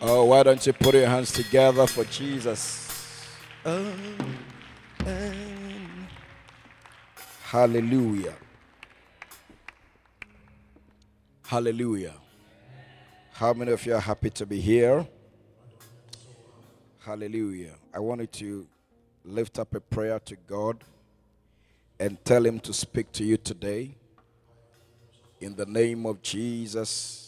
Oh, why don't you put your hands together for Jesus? Hallelujah. Hallelujah. How many of you are happy to be here? Hallelujah. I wanted to lift up a prayer to God and tell Him to speak to you today. In the name of Jesus,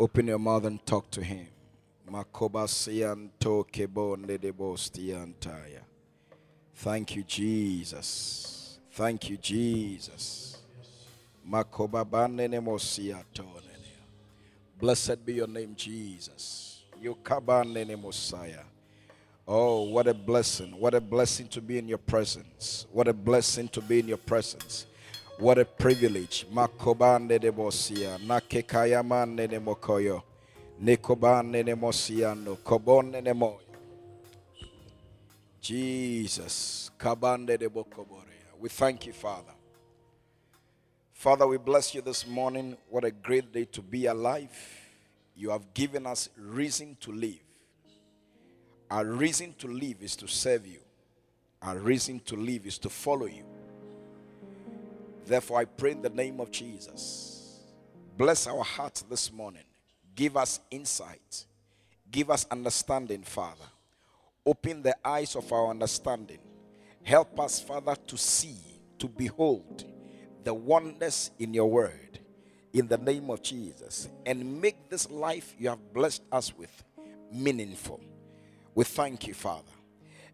open your mouth and talk to Him. Thank you, Jesus. Thank you, Jesus. Blessed be your name, Jesus. Oh, what a blessing. What a blessing to be in your presence. What a blessing to be in your presence. What a privilege. Makobande de Bosia. Nakekayamane ne mokoyo. Nikobane ne mosiano. Kobone ne moyo. Jesus. Kabande de bokoborea. We thank you, Father. Father, we bless you this morning. What a great day to be alive. You have given us reason to live. Our reason to live is to serve you. Our reason to live is to follow you. Therefore, I pray in the name of Jesus. Bless our hearts this morning. Give us insight. Give us understanding, Father. Open the eyes of our understanding. Help us, Father, to see, to behold the wonders in your word in the name of Jesus and make this life you have blessed us with meaningful. We thank you, Father.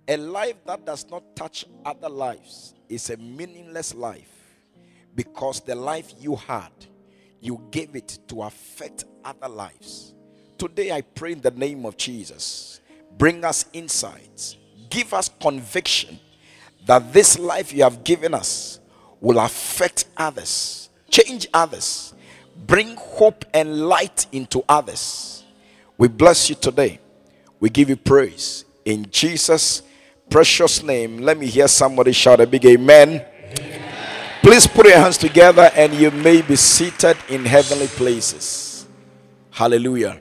A life that does not touch other lives is a meaningless life because the life you had, you gave it to affect other lives. Today, I pray in the name of Jesus, bring us insights, give us conviction that this life you have given us will affect others, change others, bring hope and light into others. We bless you today. We give you praise. In Jesus' precious name, let me hear somebody shout a big amen. Please put your hands together and you may be seated in heavenly places. Hallelujah.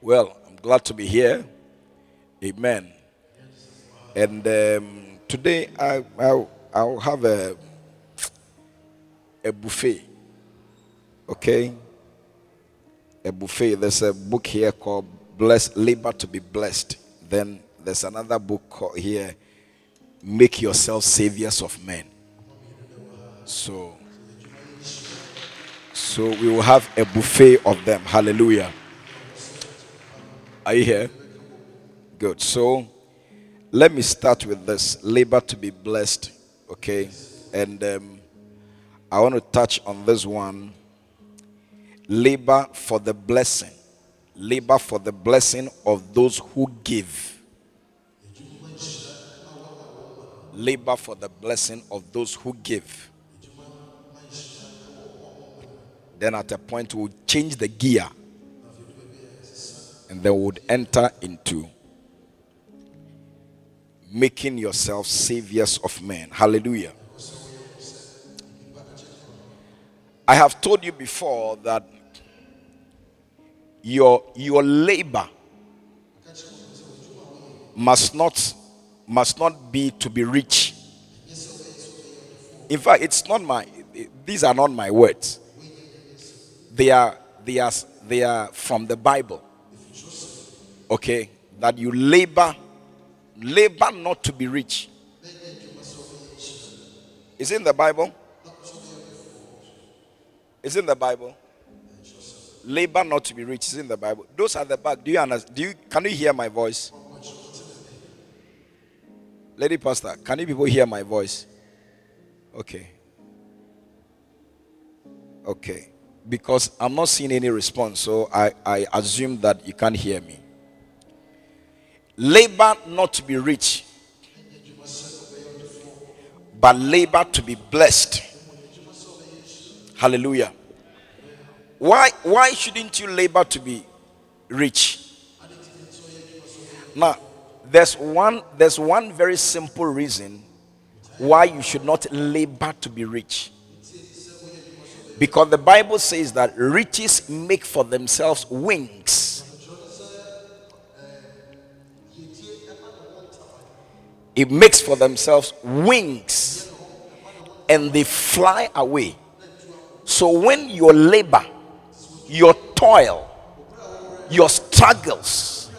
Well, I'm glad to be here. Amen. And um, today I, I, I'll have a a buffet. Okay? A buffet. There's a book here called Bless Labor to be Blessed. Then there's another book here, Make Yourself Saviors of Men. So so we will have a buffet of them. Hallelujah. Are you here? Good. So let me start with this labor to be blessed. Okay? And um, I want to touch on this one labor for the blessing. Labor for the blessing of those who give. Labor for the blessing of those who give. Then at a point we'll change the gear and then would enter into making yourself saviors of men. Hallelujah. I have told you before that your your labor must not must not be to be rich. In fact, it's not my these are not my words. They are they are they are from the Bible. Okay? That you labor labor not to be rich. Is in the Bible? Is in the Bible? Labor not to be rich is in the Bible. Those are the back. Do you understand? Do you can you hear my voice? Lady Pastor, can you people hear my voice? Okay. Okay. Because I'm not seeing any response, so I, I assume that you can't hear me. Labor not to be rich, but labor to be blessed. Hallelujah. Why why shouldn't you labor to be rich? Now, there's one there's one very simple reason why you should not labor to be rich. Because the Bible says that riches make for themselves wings. It makes for themselves wings and they fly away. So when your labor, your toil, your struggles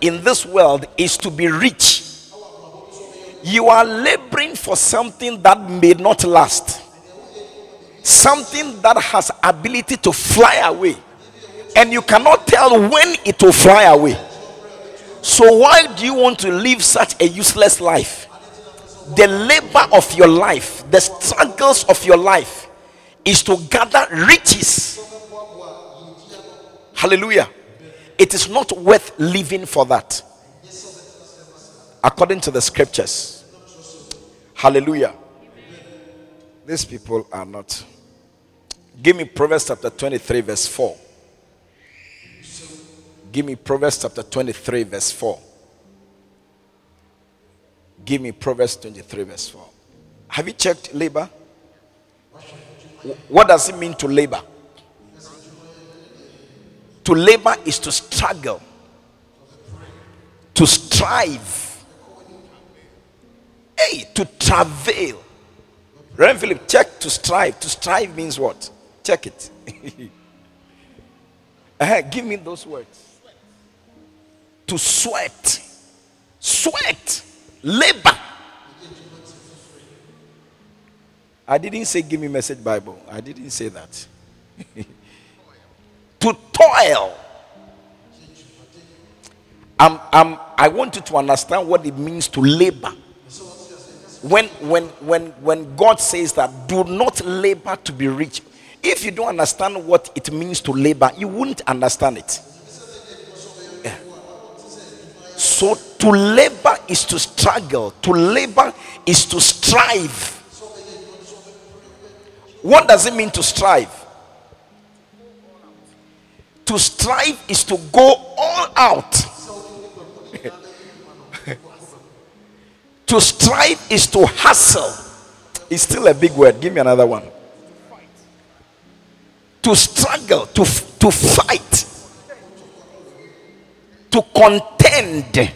in this world is to be rich, you are laboring for something that may not last something that has ability to fly away. And you cannot tell when it will fly away. So why do you want to live such a useless life? The labor of your life the struggles of your life is to gather riches. Hallelujah. It is not worth living for that. According to the scriptures. Hallelujah these people are not. Give me Proverbs chapter 23, verse 4. Give me Proverbs chapter 23, verse 4. Give me Proverbs 23, verse 4. Have you checked labor? What does it mean to labor? To labor is to struggle, to strive, hey, to travail Reverend Philip, check to strive. To strive means what? Check it. uh, give me those words. To sweat. Sweat. Labor. I didn't say give me message Bible. I didn't say that. to toil. I'm, I'm, I want you to understand what it means to labor when when when when God says that do not labor to be rich, if you don't understand what it means to labor, you wouldn't understand it. Yeah. So to labor is to struggle, to labor is to strive. What does it mean to strive? To strive is to go all out To strive is to hustle. It's still a big word. Give me another one. To struggle, to, to fight, to contend.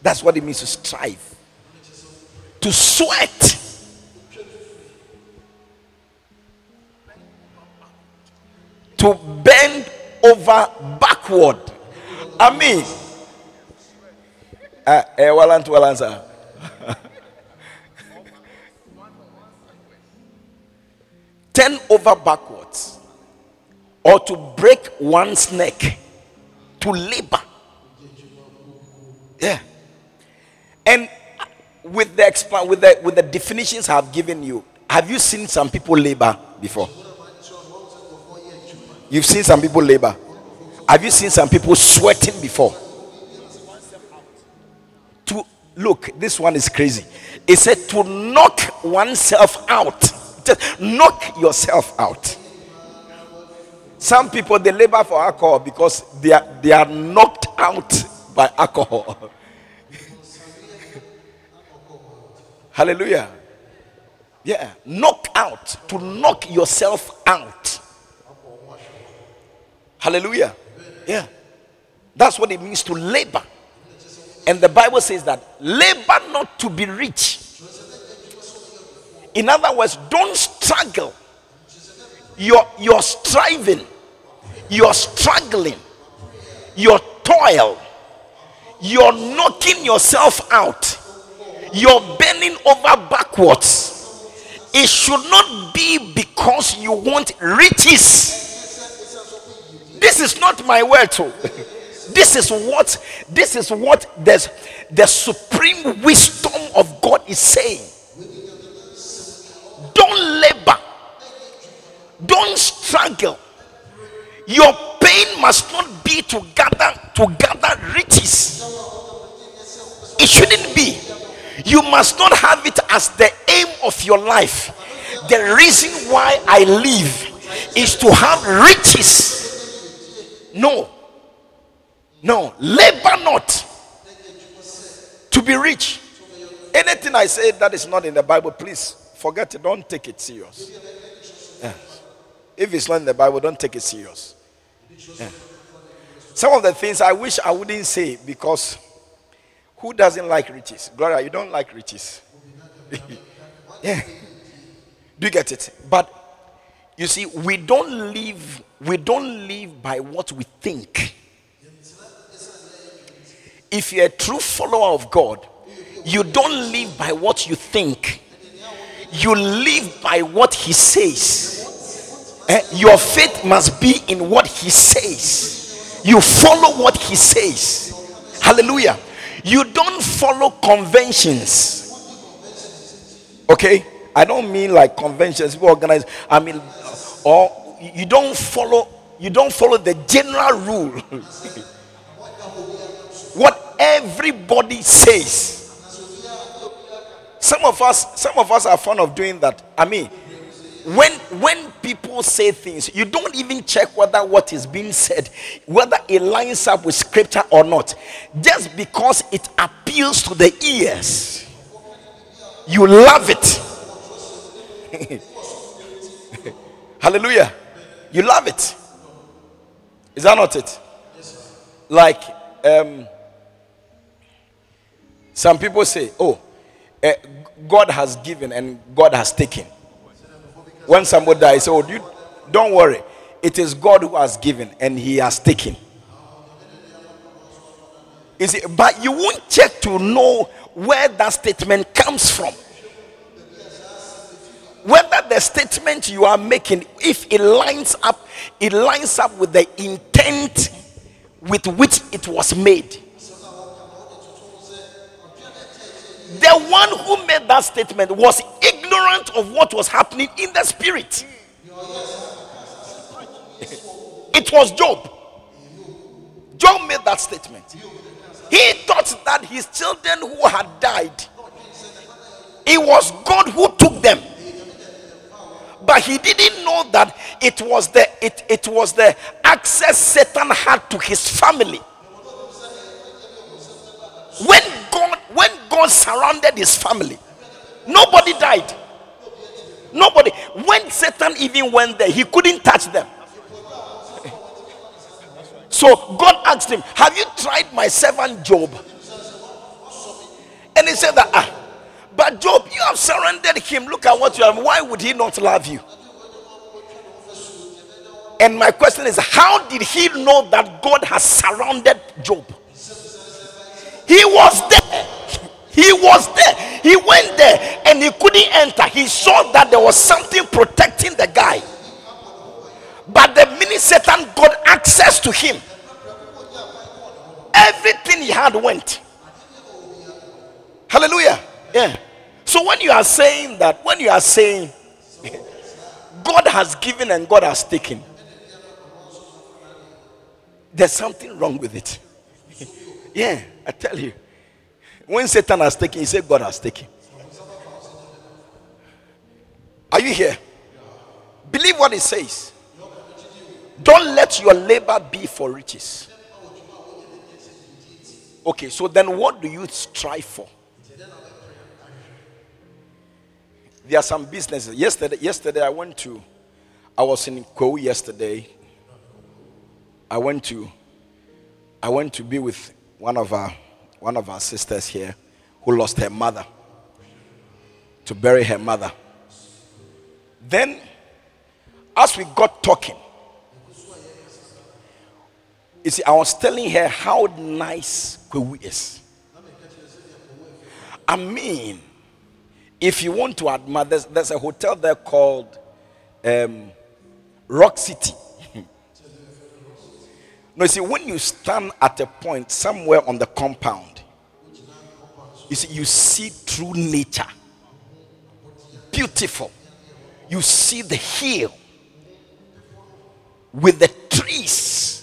That's what it means to strive. To sweat. To bend over backward. I mean, Ah, eh, walant walansa. Turn over backwards or to break one's neck to labor. Yeah. And with the expand with the with the definitions I've given you, have you seen some people labor before? You've seen some people labor. Have you seen some people sweating before? Look, this one is crazy. It said to knock oneself out. Just knock yourself out. Some people they labor for alcohol because they are they are knocked out by alcohol. Hallelujah. Yeah, knock out to knock yourself out. Hallelujah. Yeah. That's what it means to labor. And the Bible says that labor not to be rich. In other words, don't struggle. You're, you're striving, you're struggling, you're toil, you're knocking yourself out, you're bending over backwards. It should not be because you want riches. This is not my word, too. This is what this is what the, the supreme wisdom of God is saying. Don't labor, don't struggle. Your pain must not be to gather to gather riches. It shouldn't be. You must not have it as the aim of your life. The reason why I live is to have riches. No. No, labor not to be rich. Anything I say that is not in the Bible, please forget it. Don't take it serious. Yeah. If it's not in the Bible, don't take it serious. Yeah. Some of the things I wish I wouldn't say because who doesn't like riches? Gloria, you don't like riches. yeah. Do you get it? But you see, we don't live, we don't live by what we think. If you're a true follower of God, you don't live by what you think. You live by what he says. Eh? Your faith must be in what he says. You follow what he says. Hallelujah. You don't follow conventions. Okay? I don't mean like conventions people organize. I mean, or you don't follow. You don't follow the general rule. what everybody says. Some of us, some of us are fond of doing that. I mean, when when people say things, you don't even check whether what is being said, whether it lines up with scripture or not. Just because it appeals to the ears, you love it. Hallelujah. You love it. Is that not it? Like um, some people say, oh, uh, God has given and God has taken. When somebody dies, oh, you, don't worry. It is God who has given and he has taken. But you won't check to know where that statement comes from whether the statement you are making if it lines up it lines up with the intent with which it was made the one who made that statement was ignorant of what was happening in the spirit. It was Job. Job made that statement. He thought that his children who had died it was god who took them. But he didn't know that it was the it, it was the access satan had to his family when god when god surrounded his family nobody died nobody when satan even went there he couldn't touch them so god asked him have you tried my servant Job and he said that ah but Job, you have surrendered him. Look at what you have. Why would he not love you? And my question is, how did he know that God has surrounded Job? He was there. He was there. He went there and he couldn't enter. He saw that there was something protecting the guy. But the minute Satan got access to him, everything he had went. Hallelujah. Yeah. So when you are saying that, when you are saying God has given and God has taken, there's something wrong with it. Yeah, I tell you. When Satan has taken, he said God has taken. Are you here? Believe what it says. Don't let your labor be for riches. Okay, so then what do you strive for? There are some businesses. Yesterday, yesterday I went to, I was in Kwahu yesterday. I went to, I went to be with one of our, one of our sisters here who lost her mother. To bury her mother. Then, as we got talking, you see, I was telling her how nice Kwahu is. I mean, if you want to admire, there's, there's a hotel there called um, Rock City. No, you see, when you stand at a point somewhere on the compound, you see, you see true nature. Beautiful. You see the hill with the trees.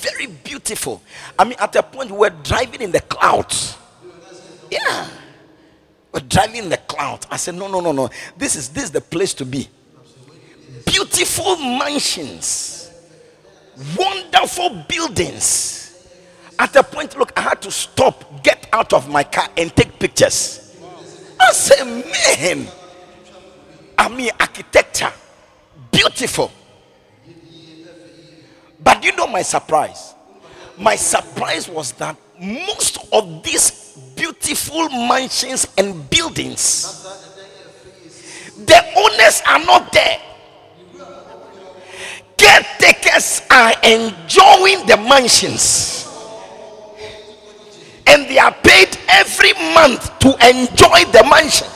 Very beautiful. I mean, at a point, we were driving in the clouds. Yeah. We're driving in the clouds. I said, no, no, no, no. This is this is the place to be. Beautiful mansions, wonderful buildings. At a point, look, I had to stop, get out of my car, and take pictures. I said, man, I mean, architecture, beautiful. But you know my surprise? My surprise was that most of these beautiful mansions and buildings, the owners are not there. Caretakers are enjoying the mansions. And they are paid every month to enjoy the mansion.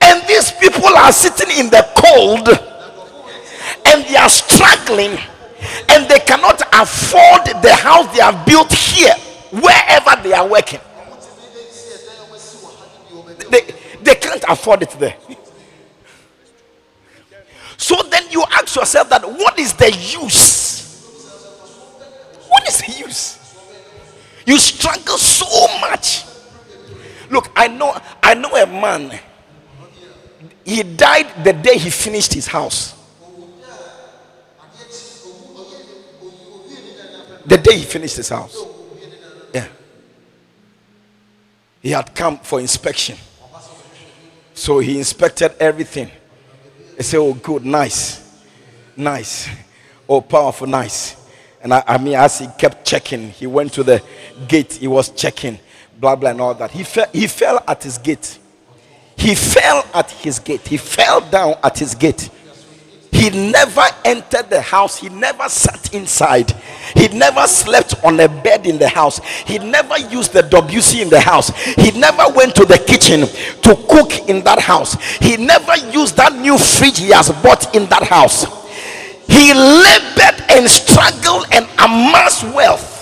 And these people are sitting in the cold and they are struggling and they cannot afford the house they have built here wherever they are working. They, they can't afford it there. So then you yourself that what is the use? What is the use? You struggle so much. Look, I know I know a man. He died the day he finished his house. The day he finished his house. Yeah. He had come for inspection. So he inspected everything. He said, Oh, good, nice, nice, oh, powerful, nice. And I, I mean, as he kept checking, he went to the gate, he was checking, blah, blah, and all that. He, fell. he fell at his gate. He fell at his gate. He fell down at his gate. He never entered the house. He never sat inside. He never slept on a bed in the house. He never used the WC in the house. He never went to the kitchen to cook in that house. He never used that new fridge he has bought in that house. He labored and struggled and amassed wealth.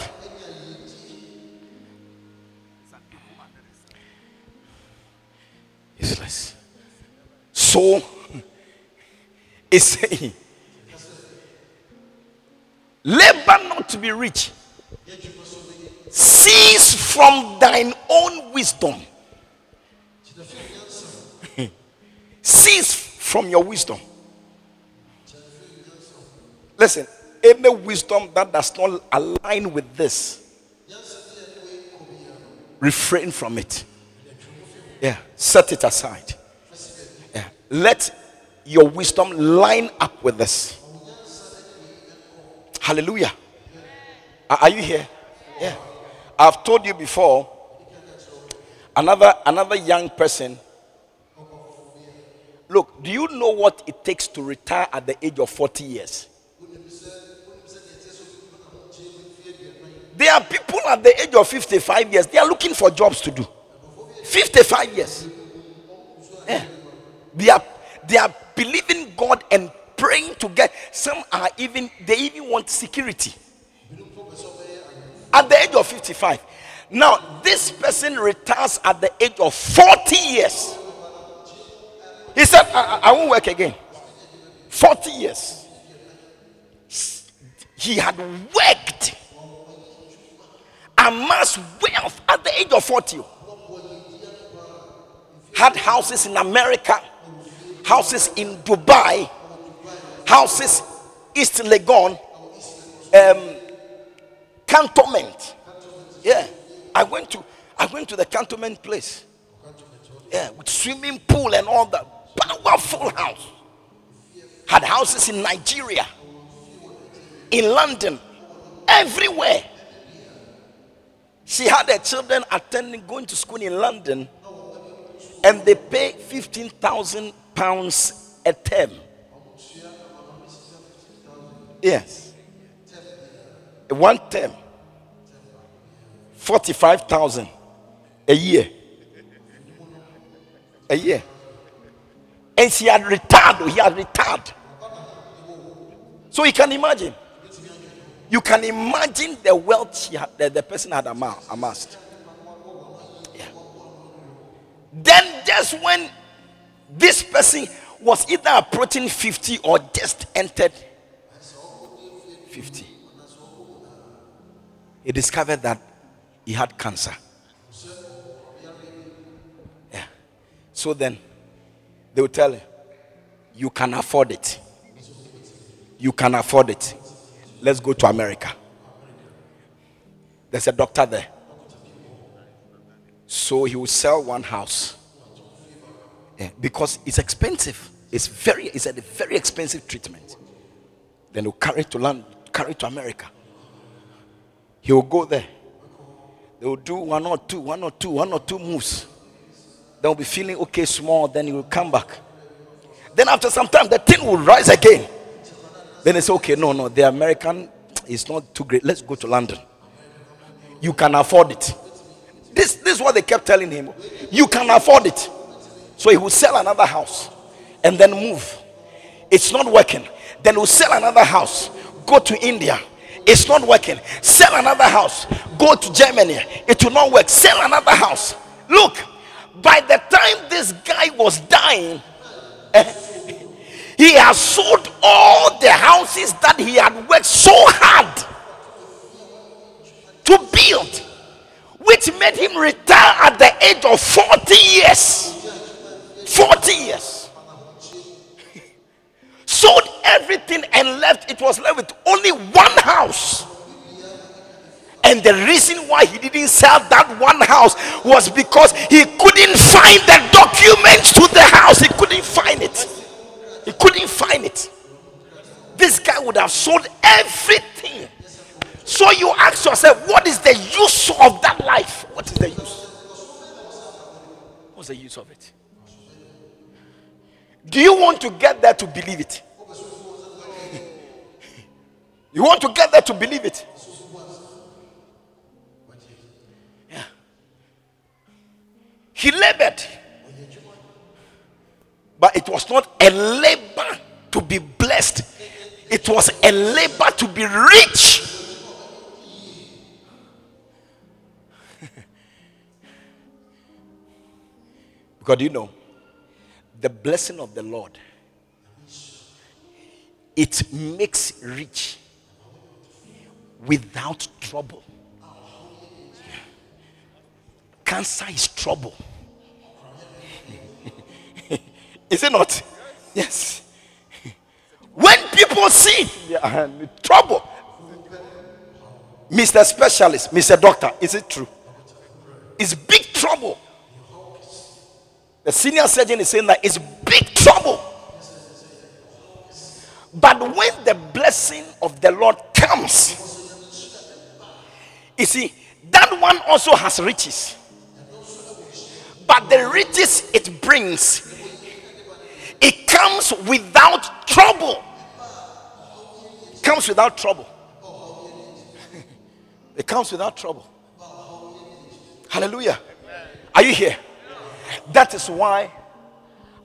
Useless. So is saying, labor not to be rich. Cease from thine own wisdom. Cease from your wisdom. Listen, any wisdom that does not align with this, refrain from it. Yeah, set it aside. Yeah, let your wisdom line up with this. Hallelujah. Are you here? Yeah. I've told you before. Another another young person. Look, do you know what it takes to retire at the age of 40 years? There are people at the age of 55 years, they are looking for jobs to do. 55 years. Yeah. They are they are believing God and praying to get some are even they even want security at the age of 55 now this person retires at the age of 40 years he said I, I won't work again 40 years he had worked amassed wealth at the age of 40 had houses in america houses in Dubai, houses East Legon, um, cantonment. Yeah, I went to I went to the cantonment place. Yeah, with swimming pool and all that. Powerful house. Had houses in Nigeria, in London, everywhere. She had her children attending, going to school in London, and they pay 15,000 pounds a term. Yes. One term. 45,000 a year. A year. And she had retired. He had retired. So you can imagine. You can imagine the wealth had, the, the person had amassed. Yeah. Then just when this person was either approaching 50 or just entered 50. He discovered that he had cancer. Yeah. So then they will tell him, You can afford it. You can afford it. Let's go to America. There's a doctor there. So he will sell one house Yeah, because it's expensive. It's very, it's a very expensive treatment. Then he'll carry it to land, carry it to America. He will go there. They will do one or two, one or two, one or two moves. They'll be feeling okay small, then he will come back. Then after some time, the thing will rise again. Then they say, okay, no, no, the American is not too great. Let's go to London. You can afford it. This, this is what they kept telling him. You can afford it. So he will sell another house and then move. It's not working. Then he'll sell another house, go to India. It's not working. Sell another house, go to Germany. It will not work. Sell another house. Look, by the time this guy was dying, eh, he has sold all the houses that he had worked so hard to build, which made him retire at the age of 40 years. 40 years. Sold everything and left. It was left with only one house. And the reason why he didn't sell that one house was because he couldn't find the documents to the house. He couldn't find it. He couldn't find it. This guy would have sold everything. So you ask yourself, what is the use of that life? What is the use? What's the use of it? Do you want to get there to believe it? you want to get there to believe it? Yeah. He labored. But it was not a labor to be blessed, it was a labor to be rich. because you know, the blessing of the Lord it makes rich without trouble. Cancer is trouble. Is it not? Yes. When people see trouble, Mr. Specialist, Mr. Doctor, is it true? It's big trouble. The senior surgeon is saying that it's big trouble. But when the blessing of the Lord comes, you see, that one also has riches. But the riches it brings, it comes without trouble. It comes without trouble. it comes without trouble. Hallelujah. Are you here? That is why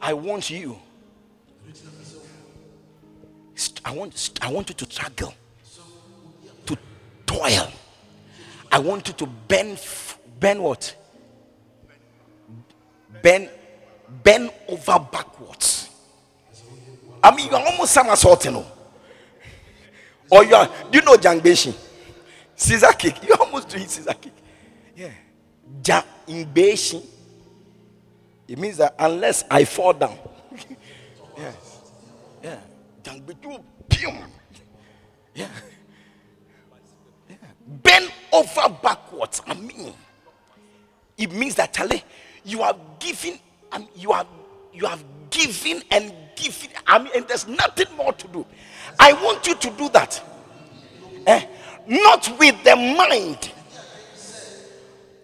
I want you. I want, I want you to struggle, to toil. I want you to bend, bend what? Bend, bend over backwards. I mean, you're almost somersaulting. No? Or you are, do you know Jangbeshi? Caesar kick. You're almost doing Caesar kick. Yeah. Jangbeshi. It means that unless I fall down. yes. Yeah. Yeah. yeah. Bend over backwards. I mean, it means that Charlie, you have given and you have you have given and given. I mean, and there's nothing more to do. I want you to do that. Eh? Not with the mind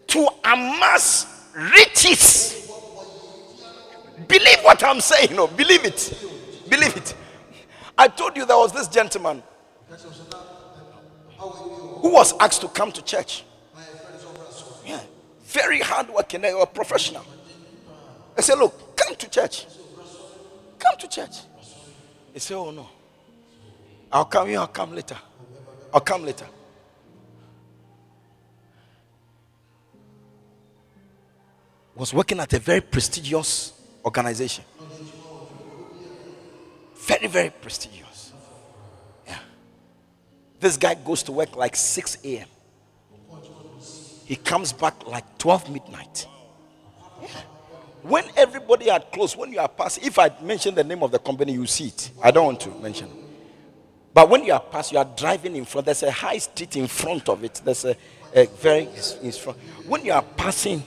to amass riches Believe what I'm saying. No, believe it. Believe it. I told you there was this gentleman who was asked to come to church. Yeah. Very hard working, a professional. I said, Look, come to church. Come to church. He said, Oh no. I'll come here, I'll come later. I'll come later. Was working at a very prestigious organization. Very, very prestigious. Yeah. This guy goes to work like 6 a.m. He comes back like 12 midnight. Yeah. When everybody had closed, when you are passing, if I mention the name of the company, you see it. I don't want to mention. But when you are passing, you are driving in front. There's a high street in front of it. There's a, a very in front. When you are passing,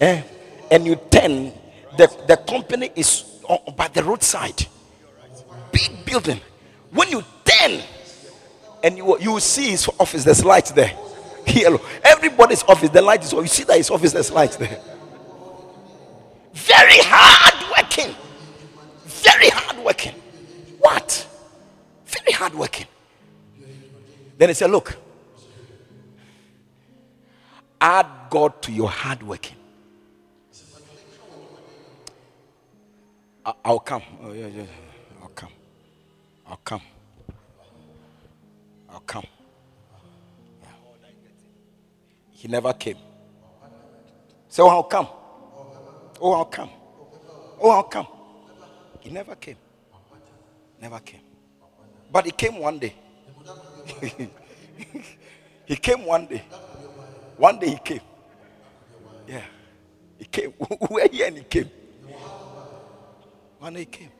eh, and you turn, The, the company is on, by the roadside. Big building. When you turn and you, you see his office, there's light there. Yellow. Everybody's office, the light is. You see that his office, there's light there. Very hard working. Very hard working. What? Very hard working. Then he said, Look, add God to your hard working. I'll come. Oh, yeah, yeah. I'll come. I'll come. I'll come. Yeah. He never came. So oh, I'll come. Oh, I'll come. Oh, I'll come. He never came. Never came. But he came one day. he came one day. One day he came. Yeah. He came. Where here and he came. One day he came.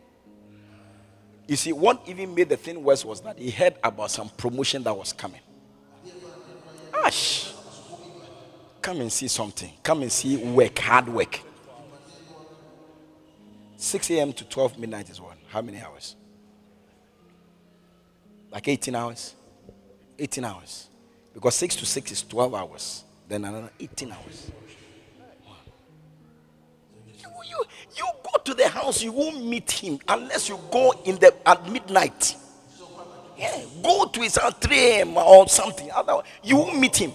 You see, what even made the thing worse was that he heard about some promotion that was coming. Ash. Come and see something. Come and see work, hard work. 6 a.m. to 12 midnight is one. How many hours? Like 18 hours? 18 hours. Because 6 to 6 is 12 hours. Then another 18 hours. You, you, you go to the house, you won't meet him unless you go in the at midnight. Yeah, go to his house 3 a.m. or something. Otherwise, you won't meet him.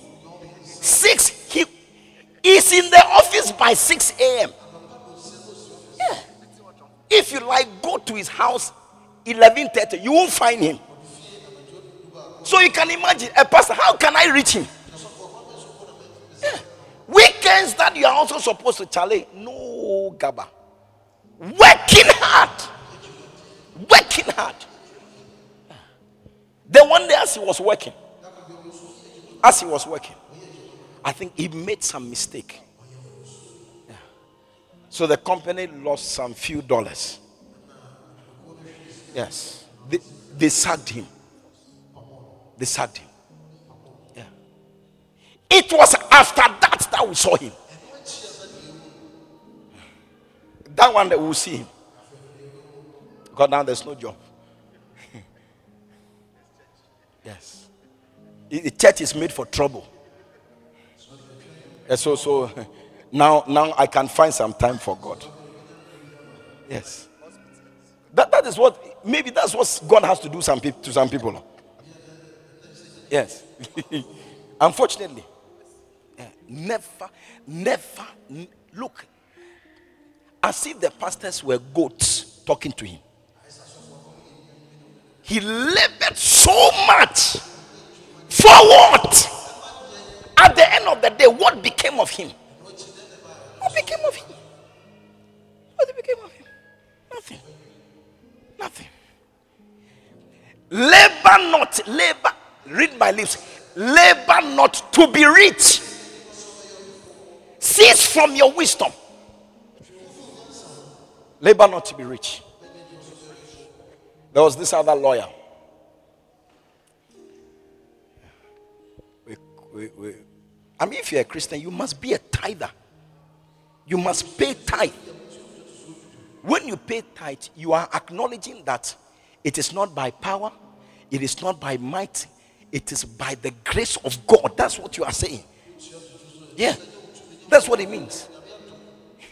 6, he is in the office by 6 a.m. If you like, go to his house 11:30. You won't find him. So you can imagine a person. How can I reach him? Yeah. Weekends that you are also supposed to challenge. No, Gaba. Working hard. Working hard. Then one day, as he was working, as he was working, I think he made some mistake. So the company lost some few dollars. Yes. They, they sacked him. They sacked him. Yeah. It was after that that we saw him. That one that we'll see him. Because now there's no job. yes. The church is made for trouble. And so, so now, now I can find some time for God. Yes. That, that is what, maybe that's what God has to do some people, to some people. Yes. Unfortunately. Yeah. Never, never, n- look. As if the pastors were goats talking to him. He labored so much. For what? At the end of the day, what became of him? Became of him? What became of him? Nothing. Nothing. Labor not, labor, read my lips. Labor not to be rich. Cease from your wisdom. Labor not to be rich. There was this other lawyer. We, we, we, I mean, if you're a Christian, you must be a tither. You must pay tithe. When you pay tithe, you are acknowledging that it is not by power, it is not by might, it is by the grace of God. That's what you are saying. Yeah, that's what it means.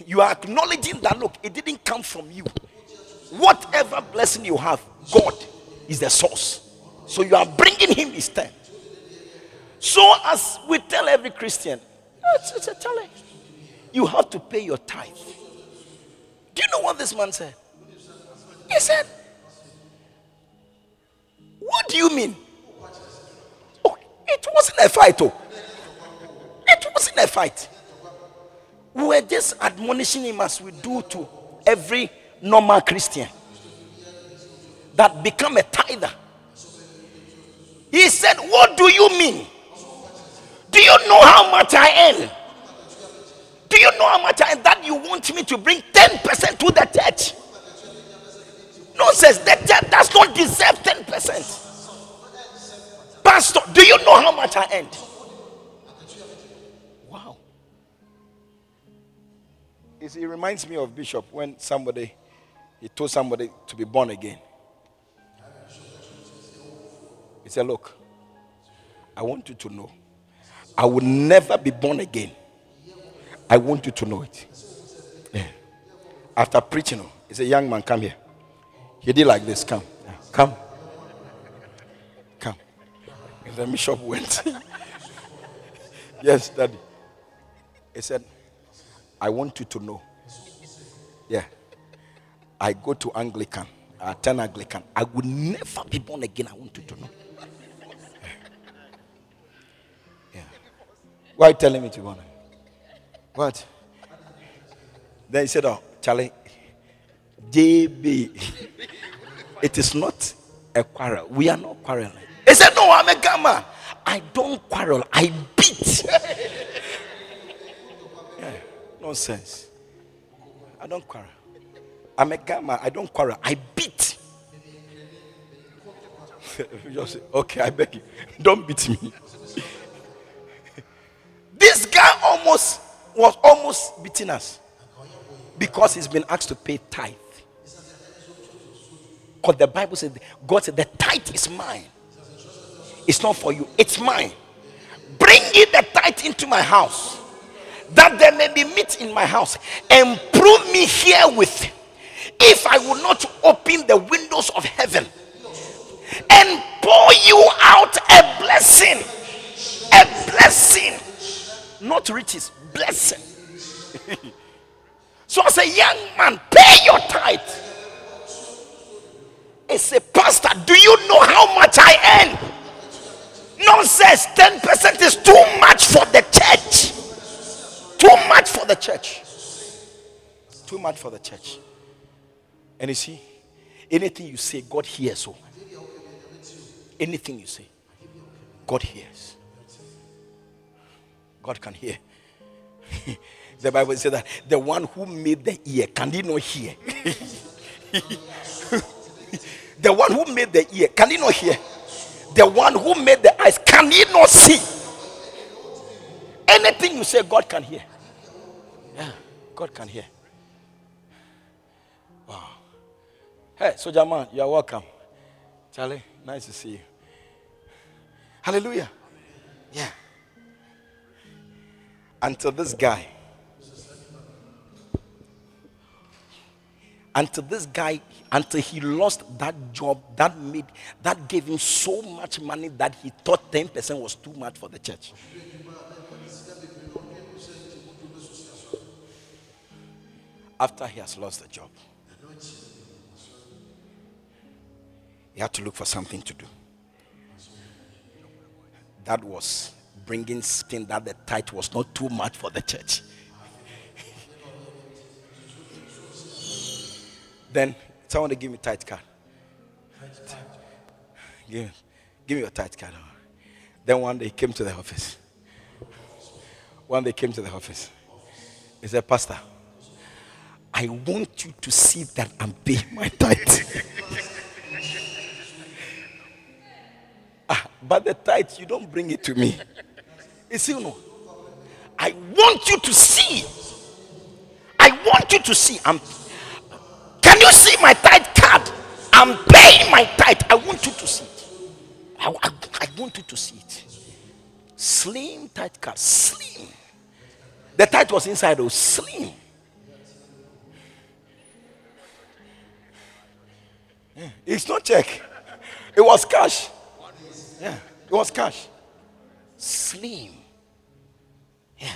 You are acknowledging that look, it didn't come from you. Whatever blessing you have, God is the source. So you are bringing Him His time. So, as we tell every Christian, it's, it's a challenge. You have to pay your tithe. Do you know what this man said? He said, What do you mean? Oh, it wasn't a fight, oh. It wasn't a fight. We were just admonishing him as we do to every normal Christian that become a tither. He said, What do you mean? Do you know how much I earn? Do you know how much I that you want me to bring 10% to the church? Nonsense. The church does not deserve 10%. Pastor, do you know how much I earned? Wow. It reminds me of Bishop when somebody, he told somebody to be born again. He said, Look, I want you to know, I will never be born again. I want you to know it. Yeah. After preaching, oh, he said, Young man, come here. He did like this. Come. Come. Come. And the bishop went. yes, daddy. He said, I want you to know. Yeah. I go to Anglican. I attend Anglican. I will never be born again. I want you to know. Yeah. Why are you telling me to born? What? Then he said, Oh, Charlie, JB, it is not a quarrel. We are not quarreling. He said, No, I'm a gamma. I don't quarrel. I beat. yeah, nonsense. I don't quarrel. I'm a gamma. I don't quarrel. I beat. Just say, okay, I beg you. Don't beat me. this guy almost was almost beating us because he's been asked to pay tithe. Because the Bible said, God said, the tithe is mine. It's not for you, it's mine. Bring it the tithe into my house, that there may be meat in my house, and prove me herewith. If I will not open the windows of heaven and pour you out a blessing, a blessing, not riches, blessing. so as a young man, pay your tithe. It's a pastor. Do you know how much I earn? Nonsense. 10% is too much for the church. Too much for the church. Too much for the church. And you see, anything you say, God hears. So, anything you say, God hears. God can hear. the Bible says that the one who made the ear, can he not hear? the one who made the ear, can he not hear? The one who made the eyes, can he not see? Anything you say, God can hear. Yeah, God can hear. Wow. Hey, Soldier Man, you are welcome. Charlie, nice to see you. Hallelujah. Yeah. Until this guy, until this guy, until he lost that job that made that gave him so much money that he thought 10% was too much for the church. After he has lost the job, he had to look for something to do. That was bringing skin that the tithe was not too much for the church. then someone give me tithe card. Give, give me your tithe card. Then one day came to the office. One day came to the office. He said, Pastor, I want you to see that I'm paying my tithe. ah, but the tithe, you don't bring it to me. You see, no. I want you to see. I want you to see. I'm. Can you see my tithe card? I'm paying my tithe. I want you to see it. I, I, I want you to see it. Slim tithe card. Slim. The tithe was inside. It was slim. Yeah. It's not check. It was cash. Yeah, it was cash. Slim. Yeah.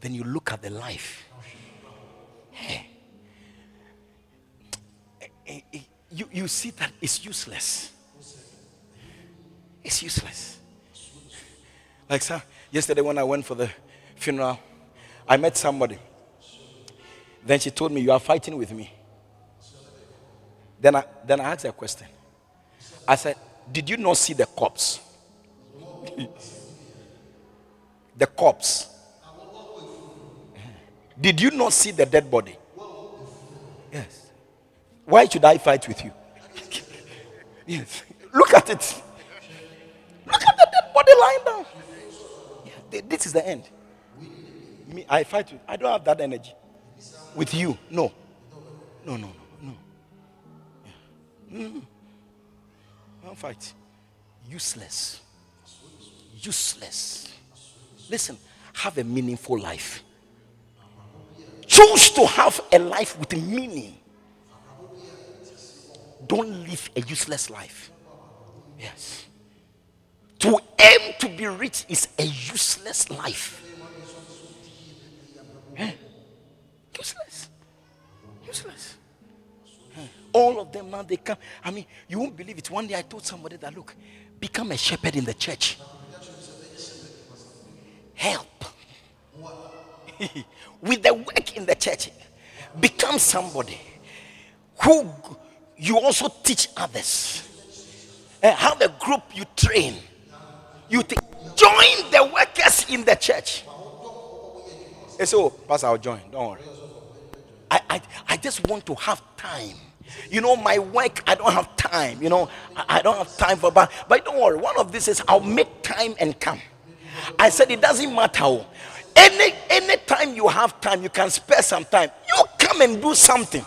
Then you look at the life. Hey. Eh, eh, eh, you, you see that it's useless. It's useless. Like, sir, yesterday when I went for the funeral, I met somebody. Then she told me, You are fighting with me. Then I, then I asked her a question. I said, Did you not see the corpse? The corpse. Did you not see the dead body? Yes. Why should I fight with you? yes. Look at it. Look at the dead body lying down. Yeah, this is the end. Me, I fight with. I don't have that energy. With you, no, no, no, no, no. Mm. I don't fight. Useless. Useless. Listen, have a meaningful life. Choose to have a life with meaning. Don't live a useless life. Yes. To aim to be rich is a useless life. Eh? Useless. Useless. Eh? All of them now they come. I mean, you won't believe it. One day I told somebody that look, become a shepherd in the church. Help. With the work in the church, become somebody who you also teach others. And have a group you train. You t- join the workers in the church. And so, Pastor, I'll join. Don't worry. I, I, I just want to have time. You know, my work, I don't have time. You know, I, I don't have time for but but don't worry. One of these is I'll make time and come. I said it doesn't matter. Oh. Any any time you have time, you can spare some time. You come and do something.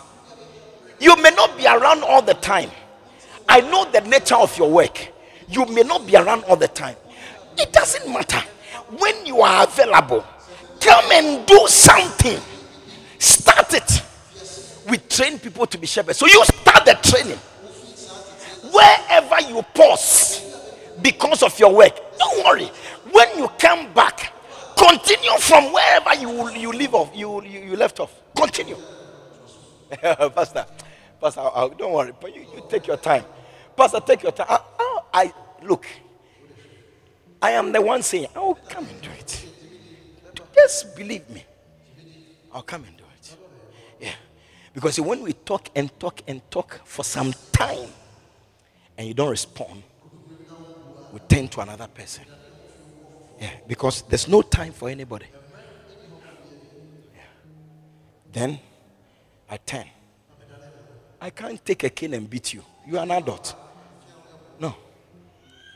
You may not be around all the time. I know the nature of your work. You may not be around all the time. It doesn't matter. When you are available, come and do something. Start it. We train people to be shepherds. So you start the training. Wherever you pause because of your work, don't worry. When you come back, continue from wherever you you leave off. You you, you left off. Continue. Pastor, Pastor, I, I, don't worry. But you, you take your time. Pastor, take your time. I, I, I look. I am the one saying, "Oh, come and do it." Just believe me. I'll come and do it. Yeah. Because when we talk and talk and talk for some time and you don't respond, we turn to another person. Yeah. Because there's no time for anybody. Yeah. Then I turn. I can't take a cane and beat you. You are an adult. No.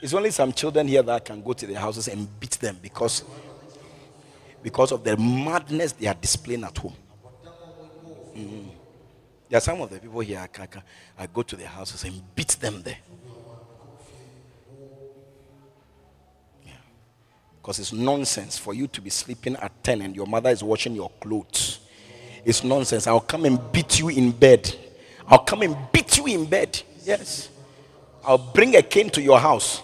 It's only some children here that can go to their houses and beat them because, because of the madness they are displaying at home. Mm. There are some of the people here I, can, I go to their houses and beat them there. Because it's nonsense for you to be sleeping at 10 and your mother is washing your clothes. It's nonsense. I'll come and beat you in bed. I'll come and beat you in bed. Yes. I'll bring a cane to your house.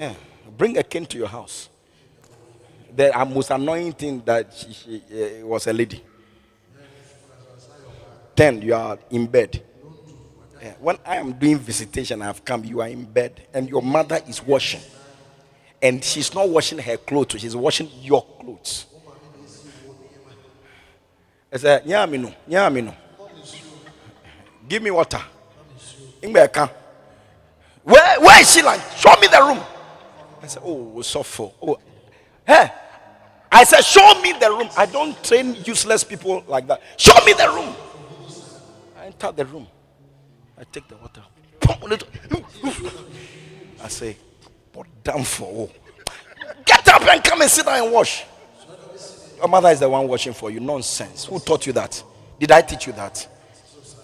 Yeah. Bring a cane to your house. The most annoying thing that she, she uh, was a lady. Then you are in bed. Yeah. When I am doing visitation, I have come, you are in bed, and your mother is washing. And she's not washing her clothes, she's washing your clothes. I said, Nyamino, Nyamino. Give me water. Where, where is she like? Show me the room. I said, Oh, so full. Oh, hey. I said, Show me the room. I don't train useless people like that. Show me the room. I enter the room. I take the water. I say, But damn for all. Get up and come and sit down and wash. Your mother is the one washing for you. Nonsense. Who taught you that? Did I teach you that?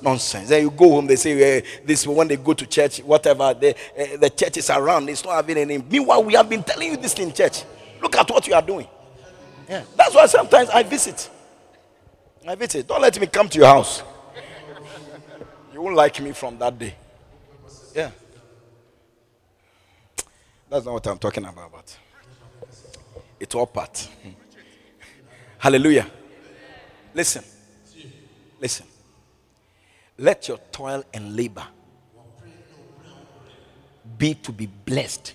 Nonsense. Then you go home, they say, uh, this when they go to church, whatever, they, uh, the church is around, it's not having any. Meanwhile, we have been telling you this in church. Look at what you are doing. Yeah. That's why sometimes I visit. I visit. Don't let me come to your house. You won't like me from that day. Yeah. That's not what I'm talking about. It's all part. Hallelujah. Listen. Listen. Let your toil and labor be to be blessed.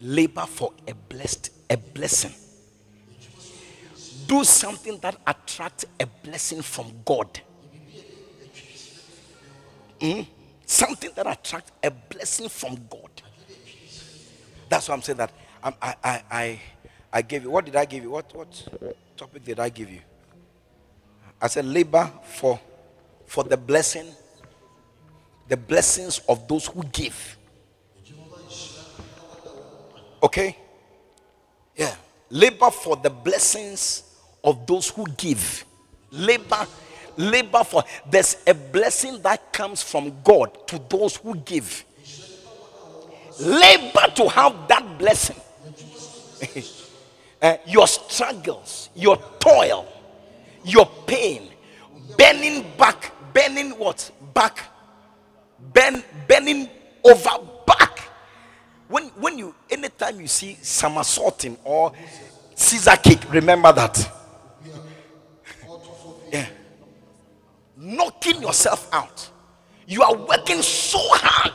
Labor for a blessed a blessing. Do something that attracts a blessing from God. Mm? Something that attracts a blessing from God. That's why I'm saying that I, I, I, I gave you. What did I give you? What, what topic did I give you? I said labor for for the blessing, the blessings of those who give. Okay? Yeah. labor for the blessings of those who give. Labor, labor for. There's a blessing that comes from God to those who give. Labor to have that blessing. uh, your struggles, your toil, your pain, bending back, bending what? Back, bend, bending over back. When when you anytime you see somersaulting or Caesar kick, remember that. Yeah. Knocking yourself out. You are working so hard.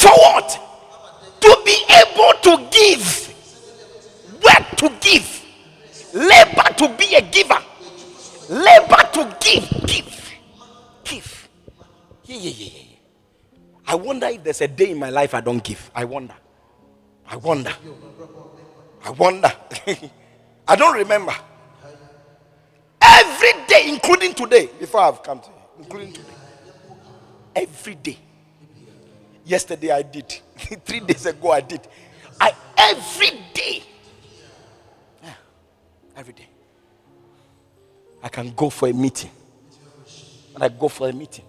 For what? To be able to give. Work to give. Labor to be a giver. Labor to give. Give. Give. Yeah, yeah, yeah, yeah. I wonder if there's a day in my life I don't give. I wonder. I wonder. I wonder. I don't remember. Every day, including today, before I've come to you, including today. Every day. Yesterday I did. Three days ago I did. I every day. Yeah, every day. I can go for a meeting. And I go for a meeting.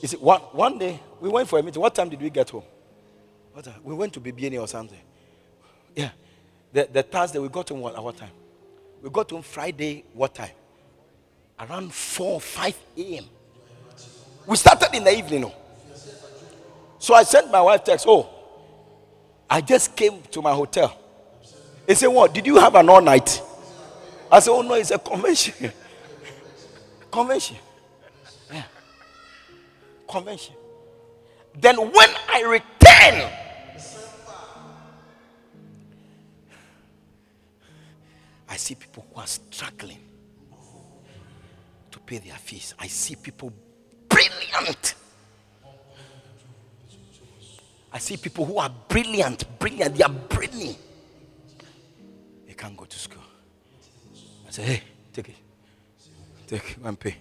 You see, one, one day we went for a meeting. What time did we get home? What time? We went to BBNA or something. Yeah. The, the Thursday we got home what, at what time? We got home Friday, what time? Around 4 5 a.m. We started in the evening. No? So I sent my wife text, oh, I just came to my hotel. He said, what? Did you have an all night? I said, oh no, it's a convention. convention. Yeah. Convention. Then when I return, I see people who are struggling to pay their fees. I see people brilliant. I see people who are brilliant, brilliant. They are brilliant. They can't go to school. I say, hey, take it. Take it, go and pay.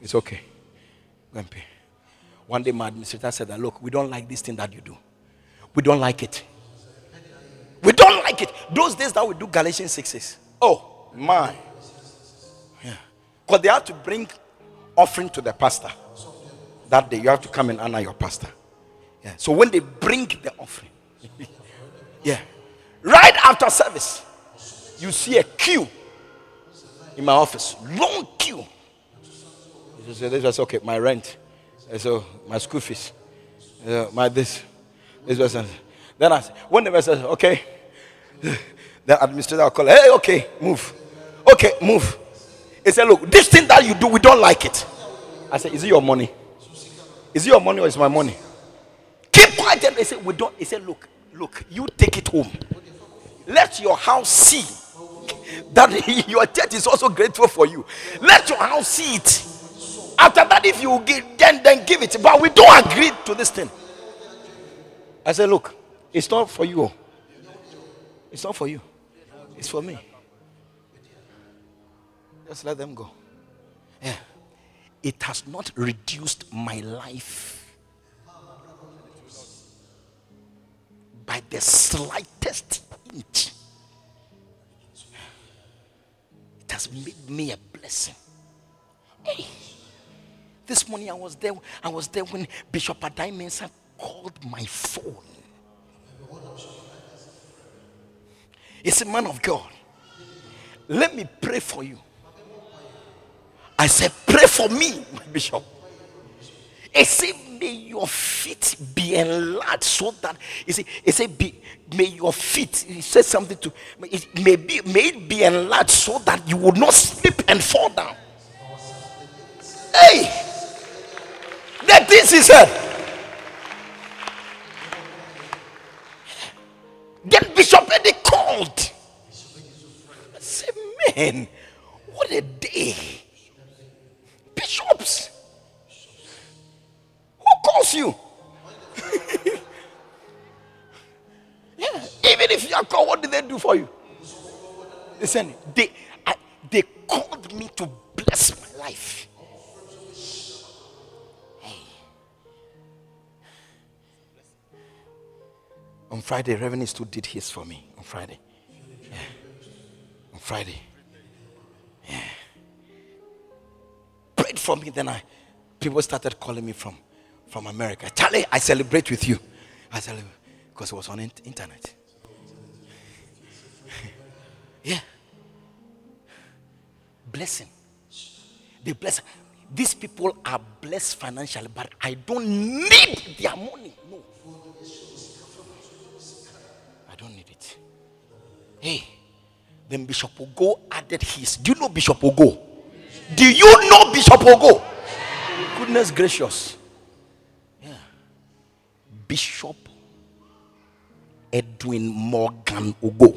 It's okay. Go and pay. One day my administrator said that, look, we don't like this thing that you do. We don't like it. We don't like it. Those days that we do Galatians 6 6. Oh, my. Yeah. Because they have to bring offering to the pastor. That day, you have to come and honor your pastor. Yeah. So when they bring the offering, yeah, right after service, you see a queue in my office, long queue. This was okay. My rent, so my school fees, uh, my this, this was. Then I, when the says, okay, the administrator will call, hey, okay, move, okay, move. He said, look, this thing that you do, we don't like it. I said, is it your money? Is it your money or is my money? Keep quiet. And they said, We don't. He said, Look, look, you take it home. Let your house see that your church is also grateful for you. Let your house see it. After that, if you give, then then give it. But we don't agree to this thing. I said, Look, it's not for you. It's not for you. It's for me. Just let them go. Yeah. It has not reduced my life by the slightest inch. It has made me a blessing. Hey, this morning I was there. I was there when Bishop Adai Mensah called my phone. He's a man of God. Let me pray for you. I said, Pray for me, my bishop. He said, May your feet be enlarged so that he said, he said be, May your feet, he said something to it may be may it be enlarged so that you will not slip and fall down. Hey, that this he said. Then Bishop Eddie called. Said, Man, what a day bishops. Calls you? yeah. Even if you are called, what did they do for you? Listen, they I, they called me to bless my life. Hey. On Friday, Reverend Stu did his for me. On Friday. Yeah. On Friday. Yeah. Prayed for me. Then I people started calling me from from America. Charlie, I celebrate with you. I celebrate because it was on internet. yeah. Blessing. They bless. These people are blessed financially, but I don't need their money. No. I don't need it. Hey, then Bishop Ogo added his. Do you know Bishop Ogo? Do you know Bishop Ogo? Goodness gracious. Bishop Edwin Morgan Ogo.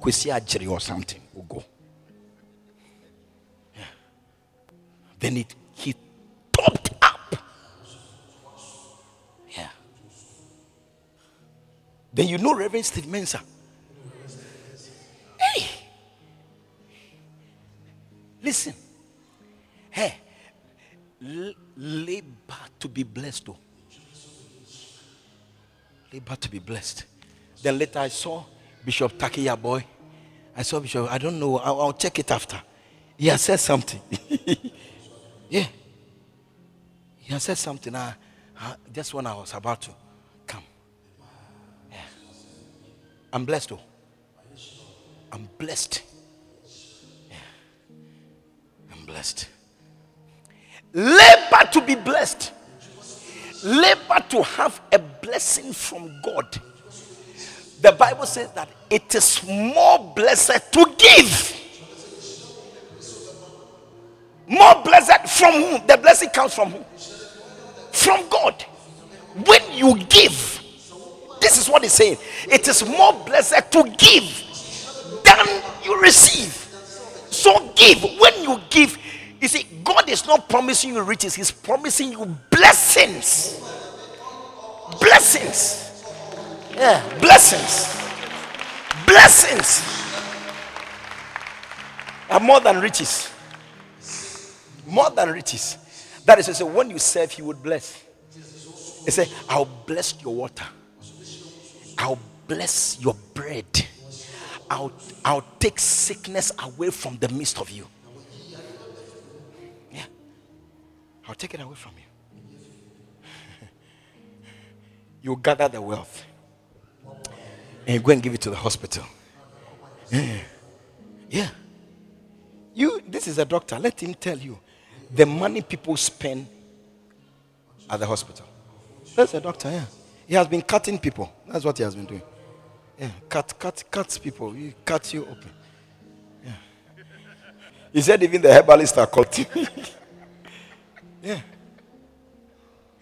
Kwesi Ajiri or something. Ogo. Yeah. Then it he topped up. Yeah. Then you know Reverend Steve Mensah. Hey. Listen. Hey. Labor to be blessed though. Labor to be blessed. Then later I saw Bishop Takiya boy. I saw Bishop. I don't know. I'll, I'll check it after. He has said something. yeah. He has said something. I, I, just when I was about to come. Yeah. I'm blessed though. I'm blessed. Yeah. I'm blessed. Labor to be blessed. Labor to have a blessing from God. The Bible says that it is more blessed to give. More blessed from whom? The blessing comes from whom? From God. When you give, this is what he's saying. It is more blessed to give than you receive. So give. When you give, you see, God is not promising you riches, He's promising you blessings. Blessings. Yeah, blessings. Blessings are more than riches. More than riches. That is to say, when you serve, He would bless. He said, I'll bless your water, I'll bless your bread, I'll, I'll take sickness away from the midst of you. I'll take it away from you. you gather the wealth and you go and give it to the hospital. Yeah. You, this is a doctor. Let him tell you the money people spend at the hospital. That's a doctor, yeah. He has been cutting people. That's what he has been doing. Yeah, cut, cut, cuts people. He cuts you open. Yeah. He said even the herbalists are cutting. Yeah.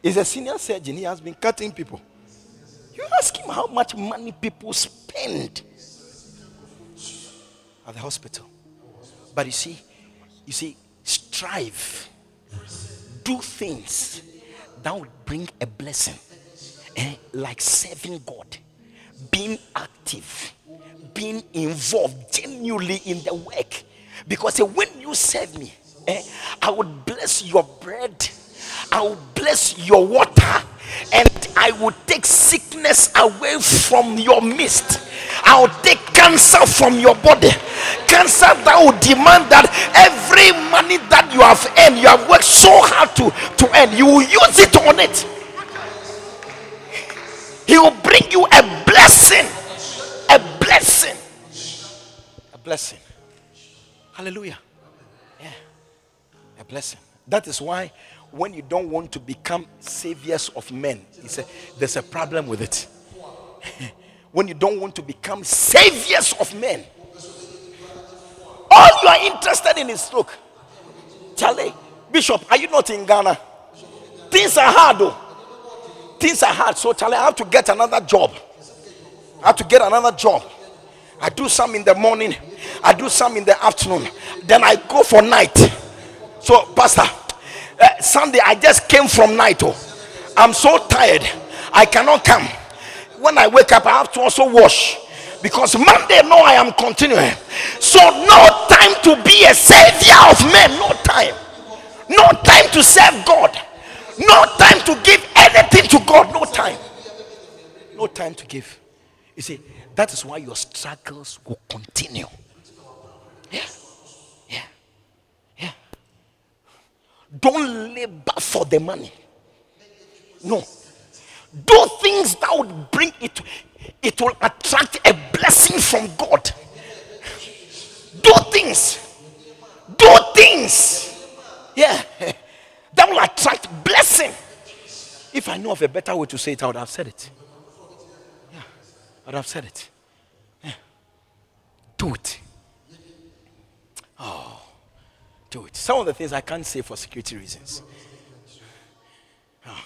He's a senior surgeon. He has been cutting people. You ask him how much money people spend at the hospital. But you see, you see, strive, do things that would bring a blessing. Eh? Like serving God, being active, being involved genuinely in the work. Because when you serve me, eh, I would bless your bread, I will bless your water, and I will take sickness away from your midst. I will take cancer from your body. Cancer that will demand that every money that you have earned, you have worked so hard to, to earn, you will use it on it. He will bring you a blessing. A blessing. A blessing. Hallelujah a blessing. That is why when you don't want to become saviors of men, there's a problem with it. when you don't want to become saviors of men, all you are interested in is look, Charlie, Bishop, are you not in Ghana? Things are hard though. Things are hard. So, Charlie, I have to get another job. I have to get another job. I do some in the morning, I do some in the afternoon. Then I go for night. So, Pastor, uh, Sunday I just came from night. Oh, I'm so tired. I cannot come. When I wake up, I have to also wash because Monday, no, I am continuing. So, no time to be a savior of men. No time. No time to serve God. No time to give anything to God. No time. No time to give. You see, that is why your struggles will continue. Yeah. Yeah. Yeah. Don't labor for the money. No. Do things that would bring it, it will attract a blessing from God. Do things. Do things. Yeah. That will attract blessing. If I know of a better way to say it, I would have said it. Yeah. I would have said it. Yeah. Do it. Oh. Do it. Some of the things I can't say for security reasons. Oh.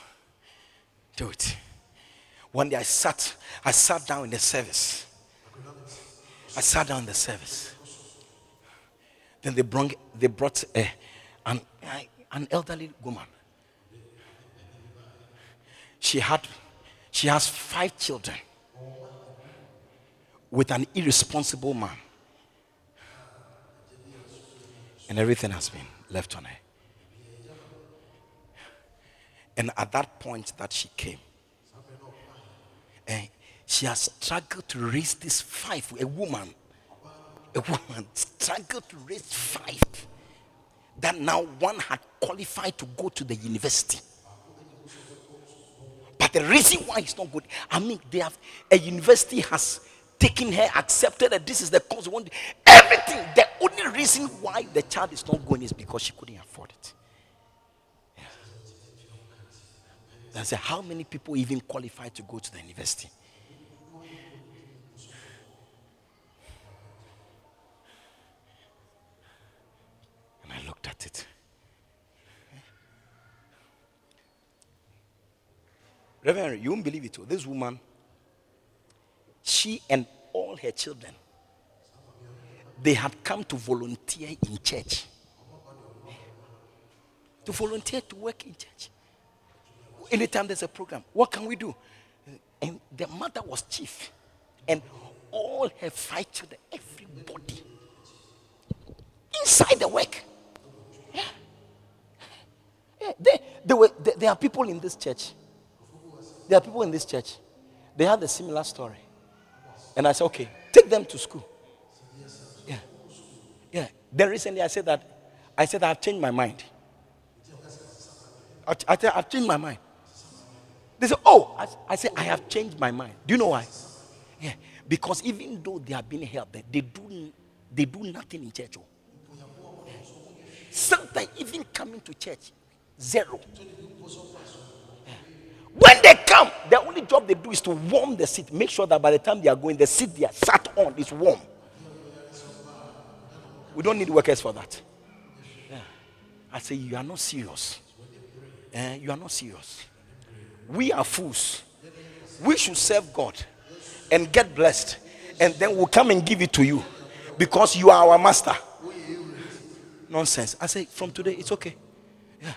Do it. One day I sat, I sat down in the service. I sat down in the service. Then they brought, they brought a, an, an elderly woman. She had, she has five children with an irresponsible man. And everything has been left on her. And at that point that she came, and eh, she has struggled to raise this five. A woman, a woman struggled to raise five. That now one had qualified to go to the university. But the reason why it's not good, I mean, they have a university has taken her, accepted that this is the cause. Everything. The only reason why the child is not going is because she couldn't afford it. I said, How many people even qualify to go to the university? And I looked at it. Reverend, you won't believe it. Oh. This woman, she and all her children, they had come to volunteer in church. To volunteer to work in church anytime there's a program, what can we do? And the mother was chief, and all her five children, everybody inside the work. Yeah. Yeah, they, they were, they, there are people in this church. There are people in this church. They had a similar story. And I said, okay, take them to school. Yeah. Yeah. Then recently I said that, I said, I've changed my mind. I, I, I've changed my mind. They say, Oh, I, I say, I have changed my mind. Do you know why? Yeah. Because even though they are being helped, they do, they do nothing in church. Oh. Sometimes even coming to church, zero. When they come, the only job they do is to warm the seat. Make sure that by the time they are going, the seat they are sat on is warm. We don't need workers for that. Yeah. I say, You are not serious. Eh? You are not serious we are fools. We should serve God and get blessed, and then we'll come and give it to you because you are our master. Nonsense. I say from today it's okay. Yeah.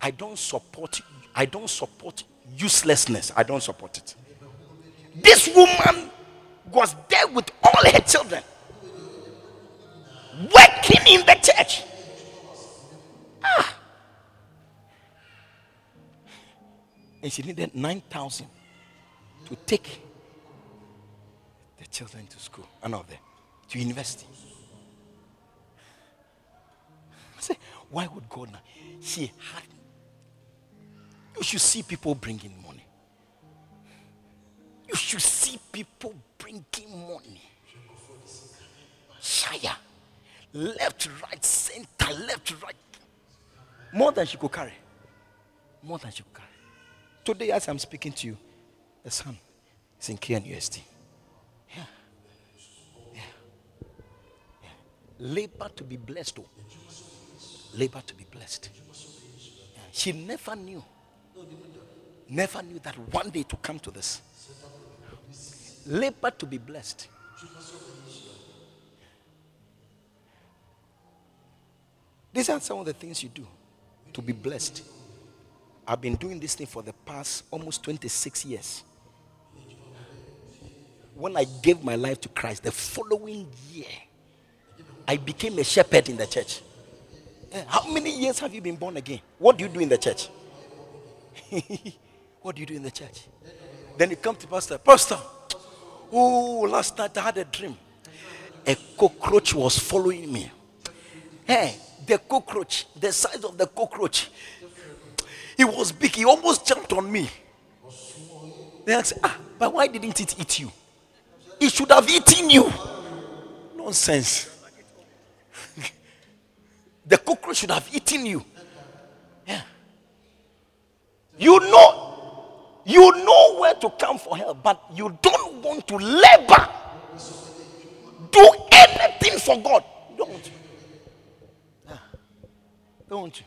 I don't support I don't support uselessness. I don't support it. This woman was there with all her children working in the church. Ah. and she needed 9,000 to take the children to school, of to university. I said, why would God now? She had. You should see people bringing money. You should see people bringing money. Shire. Left, right, center, left, right. More than she could carry. More than she could carry. Today, as I'm speaking to you, the son is in KNUST. Yeah. Yeah. yeah. Labor to be blessed. Oh. Labor to be blessed. Yeah. She never knew. Never knew that one day to come to this. Labor to be blessed. These are some of the things you do to be blessed. I've been doing this thing for the past almost 26 years. When I gave my life to Christ, the following year, I became a shepherd in the church. Eh, how many years have you been born again? What do you do in the church? what do you do in the church? Then you come to pastor, Pastor, oh, last night I had a dream. A cockroach was following me. Hey, the cockroach, the size of the cockroach, it was big. He almost jumped on me. Then I said, Ah, but why didn't it eat you? It should have eaten you. Nonsense. the cockroach should have eaten you. You know, you know where to come for help, but you don't want to labor. Do anything for God. Don't. Yeah. Don't you?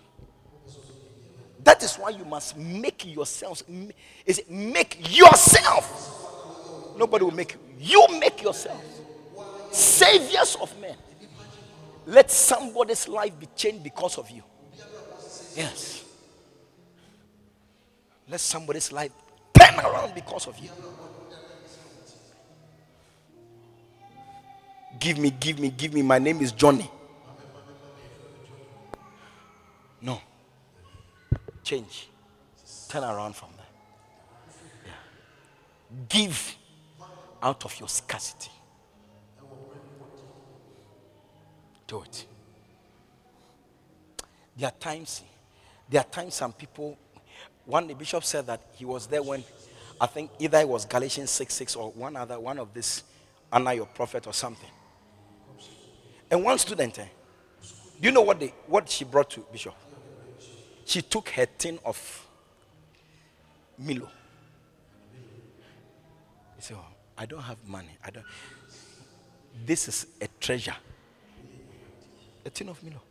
That is why you must make yourselves. Is it make yourself? Nobody will make you. You make yourself. Saviors of men. Let somebody's life be changed because of you. Yes. Let somebody's life turn around because of you. Give me, give me, give me. My name is Johnny. No. Change. Turn around from there. Yeah. Give out of your scarcity. Do it. There are times, there are times some people, one the bishop said that he was there when I think either it was Galatians 6 6 or one other, one of this, honor your prophet or something. And one student, eh, do you know what they what she brought to Bishop? She took her tin of Milo. He said, oh, I don't have money. I don't. This is a treasure. A tin of Milo.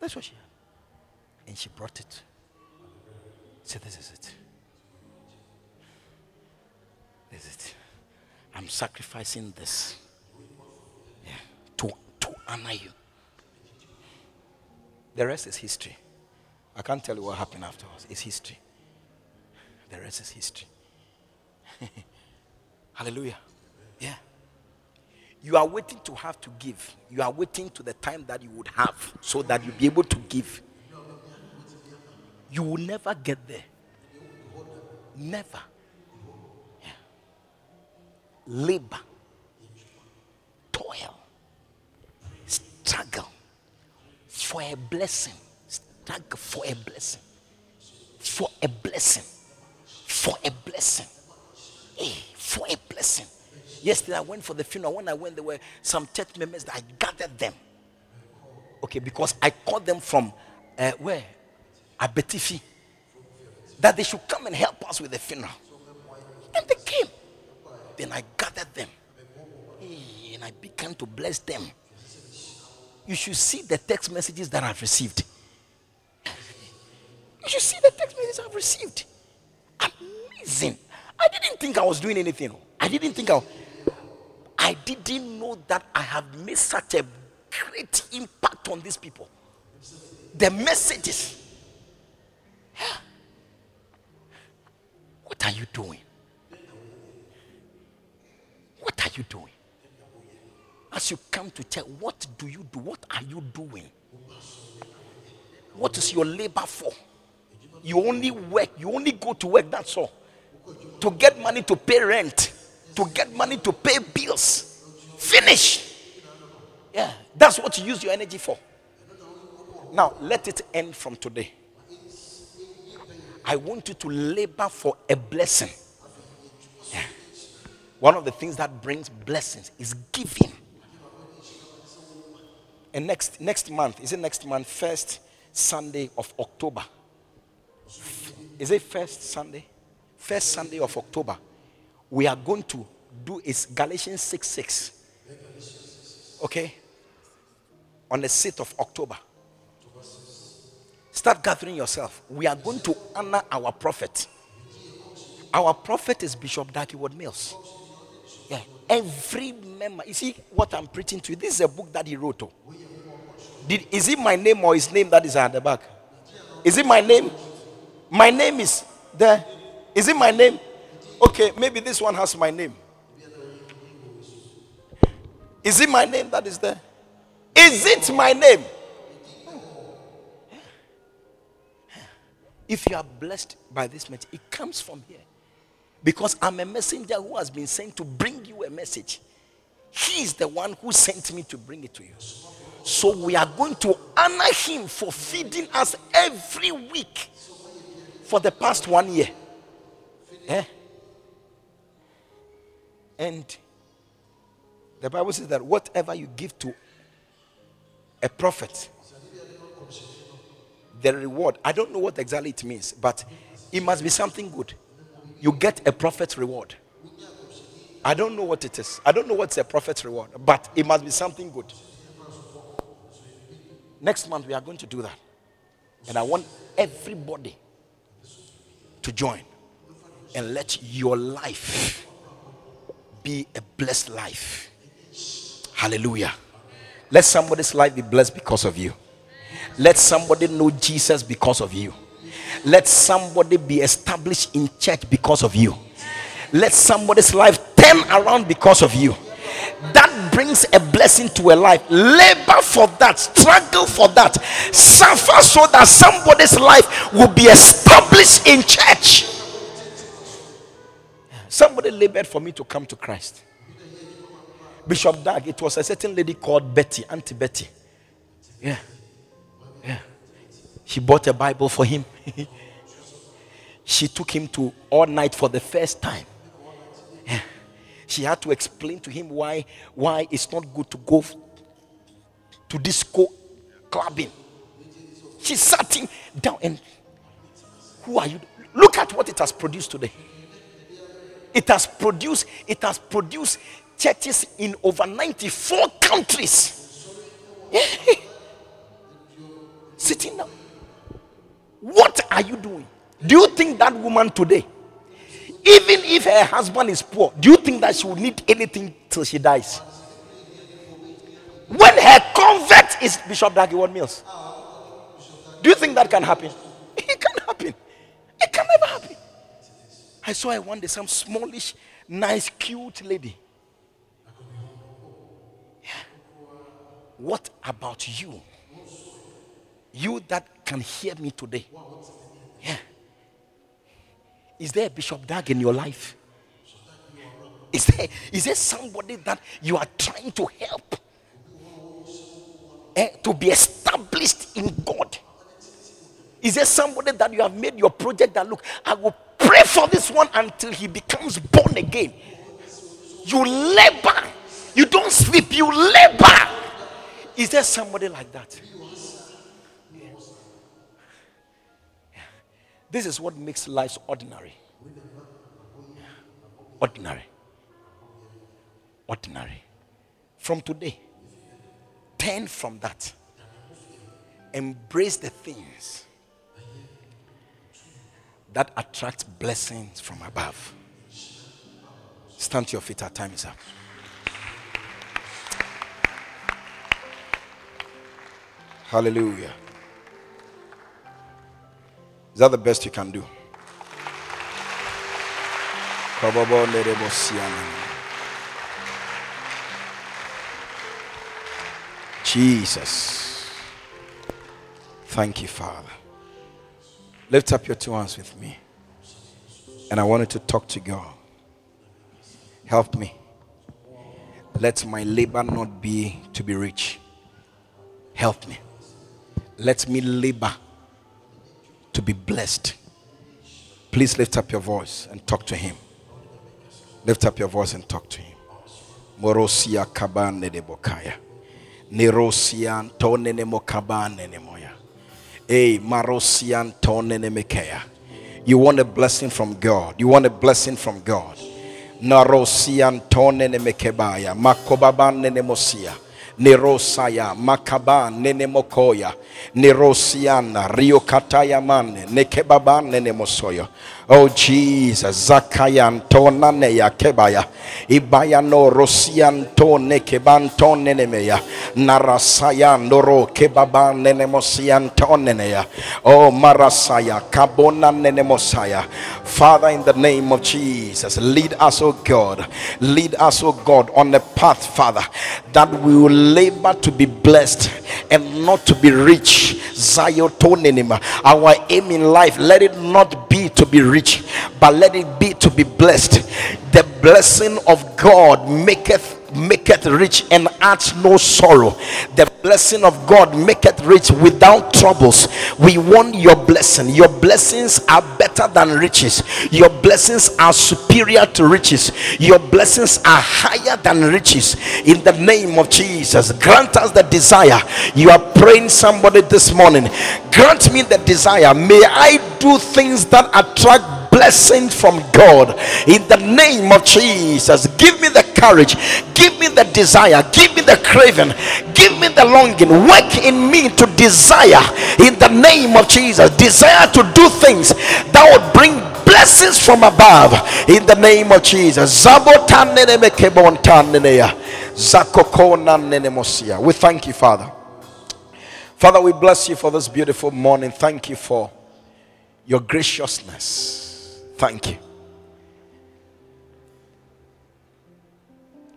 That's what she had. And she brought it. Said, This is it. This is it. I'm sacrificing this yeah, to, to honor you. The rest is history. I can't tell you what happened afterwards. It's history. The rest is history. Hallelujah. Yeah. You are waiting to have to give. You are waiting to the time that you would have so that you'll be able to give. You will never get there. Never. Yeah. Labor, toil, struggle for a blessing. Struggle for a blessing. For a blessing. For a blessing. Hey, for a blessing. Yesterday I went for the funeral. When I went, there were some church members that I gathered them. Okay, because I called them from uh, where? Abetifi. That they should come and help us with the funeral. And they came. Then I gathered them. And I began to bless them. You should see the text messages that I've received. You should see the text messages I've received. Amazing. I didn't think I was doing anything. I didn't think I I didn't know that I have made such a great impact on these people. The messages. What are you doing? What are you doing? As you come to church, what do you do? What are you doing? What is your labor for? You only work, you only go to work, that's all. To get money to pay rent to get money to pay bills. Finish. Yeah, that's what you use your energy for. Now, let it end from today. I want you to labor for a blessing. Yeah. One of the things that brings blessings is giving. And next next month, is it next month? First Sunday of October. Is it first Sunday? First Sunday of October we are going to do is Galatians 6 6. Okay? On the 6th of October. Start gathering yourself. We are going to honor our prophet. Our prophet is Bishop Dag Heward-Mills. Yeah. Every member. You see what I'm preaching to you? This is a book that he wrote. Oh. Did, is it my name or his name that is at the back? Is it my name? My name is there. Is it my name? Okay, maybe this one has my name. Is it my name that is there? Is it my name? If you are blessed by this message, it comes from here. Because I'm a messenger who has been sent to bring you a message. He is the one who sent me to bring it to you. So we are going to honor him for feeding us every week for the past one year. Eh? And the Bible says that whatever you give to a prophet, the reward, I don't know what exactly it means, but it must be something good. You get a prophet's reward. I don't know what it is. I don't know what's a prophet's reward, but it must be something good. Next month, we are going to do that. And I want everybody to join and let your life be a blessed life. Hallelujah. Let somebody's life be blessed because of you. Let somebody know Jesus because of you. Let somebody be established in church because of you. Let somebody's life turn around because of you. That brings a blessing to a life. Labor for that, struggle for that, suffer so that somebody's life will be established in church. Somebody labored for me to come to Christ. Bishop Dag, it was a certain lady called Betty, Auntie Betty. Yeah. Yeah. She bought a Bible for him. she took him to all night for the first time. Yeah. She had to explain to him why why it's not good to go to disco clubbing. She sat him down and who are you? Look at what it has produced today. It has produced, it has produced churches in over 94 countries. Sitting down. What are you doing? Do you think that woman today, even if her husband is poor, do you think that she will need anything till she dies? When her convert is Bishop Dag Heward-Mills, do you think that can happen? It can happen. It can never happen. I saw her one day, some smallish, nice, cute lady. Yeah. What about you? You that can hear me today. Yeah. Is there a Bishop Dag in your life? Is there, is there somebody that you are trying to help eh, to be established in God? Is there somebody that you have made your project that look, I will pray for this one until he becomes born again? You labor, you don't sleep, you labor. Is there somebody like that? This is what makes life ordinary. Ordinary. Ordinary. From today, turn from that. Embrace the things that attract blessings from above. Stand to your feet. Our time is up. Hallelujah. Is that the best you can do? Jesus. Thank you, Father. Lift up your two hands with me. And I wanted to talk to God. Help me. Let my labor not be to be rich. Help me. Let me labor to be blessed. Please lift up your voice and talk to him. Lift up your voice and talk to him. Morosia kabane de bokaya. Nerosia tone ne mokabane ne moya. Hey, marosian tone ne mekaya. You want a blessing from God. You want a blessing from God. Narosian tone ne mekebaya. Makobabane ne mosia. nerosaya makaba nenemokoya nerosiana riokatayamane nekebaba nenemosoyo. Oh Jesus Zakayan Tona Neya Kebaya ibaya Ibayano Rosian Tone Keban Nene Meya Narasayan Noro Kebaba Nene Mosian Toneneya Oh Marasaya Kabona Nene Mosaya Father in the name of Jesus lead us oh God. Lead us oh God on the path Father that we will labor to be blessed and not to be rich. Our aim in life, let it not be to be rich, but let it be to be blessed. The blessing of God maketh maketh rich and adds no sorrow. The blessing of God maketh rich without troubles. We want your blessing. Your blessings are better than riches. Your blessings are superior to riches. Your blessings are higher than riches. In the name of Jesus, grant us the desire. You are praying somebody this morning. Grant me the desire. May I do things that attract blessing from God in the name of Jesus. Give me the courage, give me the desire, give me the craving, give me the longing. Work in me to desire in the name of Jesus. Desire to do things that would bring blessings from above in the name of Jesus. We thank you, Father. Father, we bless you for this beautiful morning. Thank you for your graciousness. Thank you.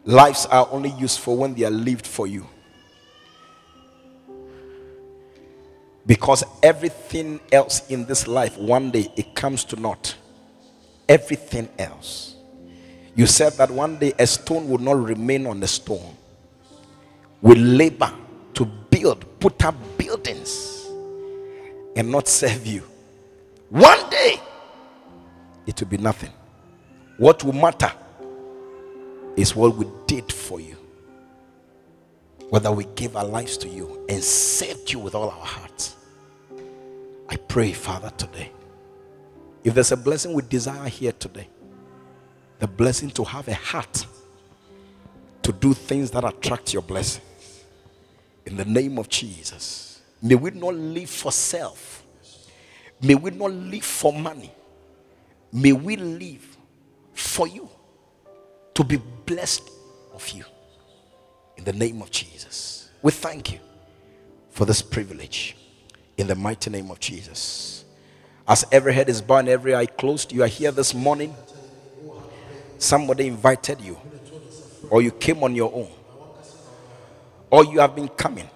Lives are only useful when they are lived for you. Because everything else in this life, one day it comes to naught. Everything else. You said that one day a stone would not remain on the stone. We labor to build, put up buildings, and not serve you. One day it will be nothing. What will matter is what we did for you. Whether we gave our lives to you and served you with all our hearts. I pray, Father, today. If there's a blessing we desire here today, the blessing to have a heart to do things that attract your blessing. In the name of Jesus. May we not live for self. May we not live for money. May we live for you to be blessed of you. In the name of Jesus. We thank you for this privilege. In the mighty name of Jesus. As every head is bowed, and every eye closed, you are here this morning. Somebody invited you, or you came on your own, or you have been coming.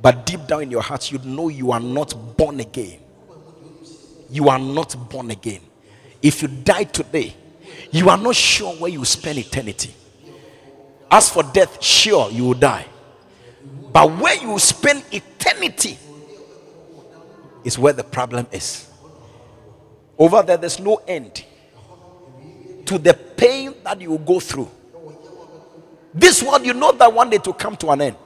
But deep down in your heart, you know you are not born again you are not born again. If you die today, you are not sure where you spend eternity. As for death, sure you will die. But where you spend eternity is where the problem is. Over there, there's no end to the pain that you go through. This world, you know that one day to come to an end.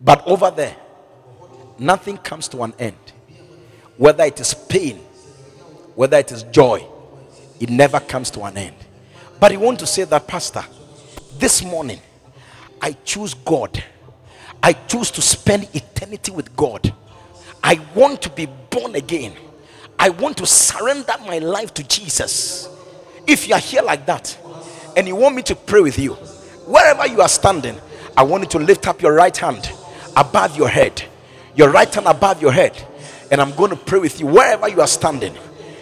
But over there, nothing comes to an end. Whether it is pain, whether it is joy, it never comes to an end. But I want to say that, Pastor, this morning, I choose God. I choose to spend eternity with God. I want to be born again. I want to surrender my life to Jesus. If you are here like that and you want me to pray with you, wherever you are standing, I want you to lift up your right hand above your head your right hand above your head, and I'm going to pray with you wherever you are standing.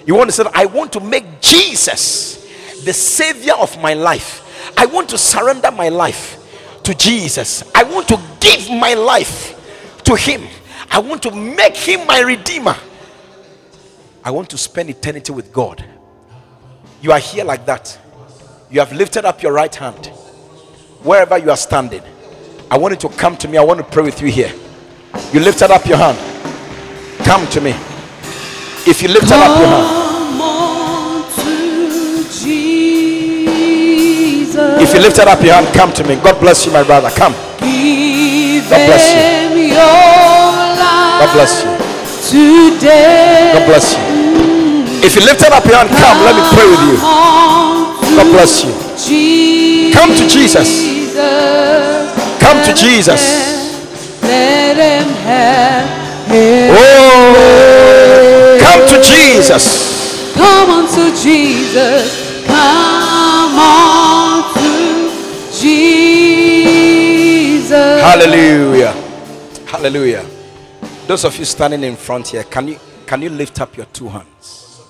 You want to say, I want to make Jesus the savior of my life. I want to surrender my life to Jesus. I want to give my life to Him. I want to make Him my Redeemer. I want to spend eternity with God. You are here like that. You have lifted up your right hand. Wherever you are standing, I want you to come to me. I want to pray with you here. You lifted up your hand. Come to me. If you lifted up your hand. If you lifted up your hand, come to me. God bless you, my brother. Come. God bless you. God bless you. Today. God bless you. If you lifted up your hand, come. Let me pray with you. God bless you. Come to Jesus. Come to Jesus. Let him have Oh, come to Jesus. Come on to Jesus. Come on to Jesus. Hallelujah. Hallelujah. Those of you standing in front here, can you can you lift up your two hands?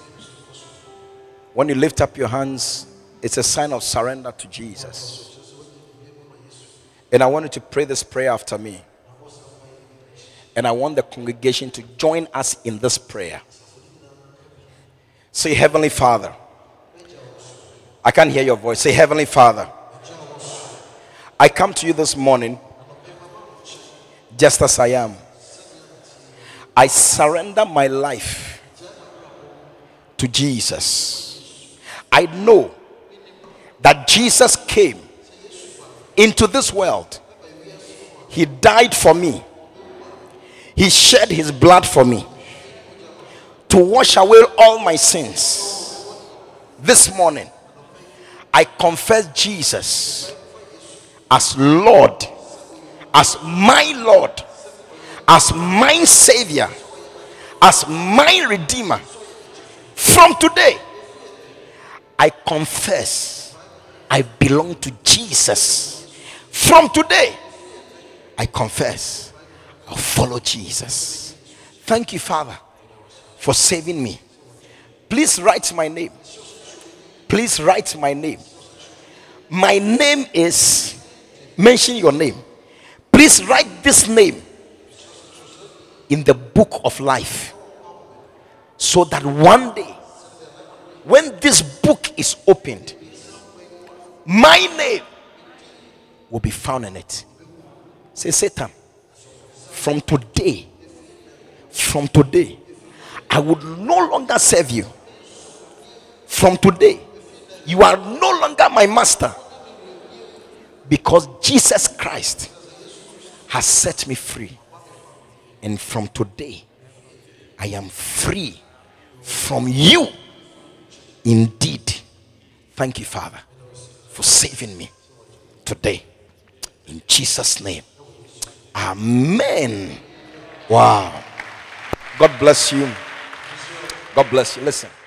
When you lift up your hands, it's a sign of surrender to Jesus. And I want you to pray this prayer after me. And I want the congregation to join us in this prayer. Say, Heavenly Father. I can't hear your voice. Say, Heavenly Father. I come to you this morning just as I am. I surrender my life to Jesus. I know that Jesus came into this world. He died for me. He shed his blood for me to wash away all my sins. This morning, I confess Jesus as Lord, as my Lord, as my Savior, as my Redeemer. From today, I confess I belong to Jesus. From today, I confess I'll follow Jesus. Thank you, Father, for saving me. Please write my name. Please write my name. My name is, mention your name. Please write this name in the book of life so that one day, when this book is opened, my name will be found in it. Say, Satan, from today, from today, I would no longer serve you. From today, you are no longer my master because Jesus Christ has set me free. And from today, I am free from you. Indeed. Thank you, Father, for saving me today. In Jesus' name. Amen. Wow. God bless you. God bless you. Listen.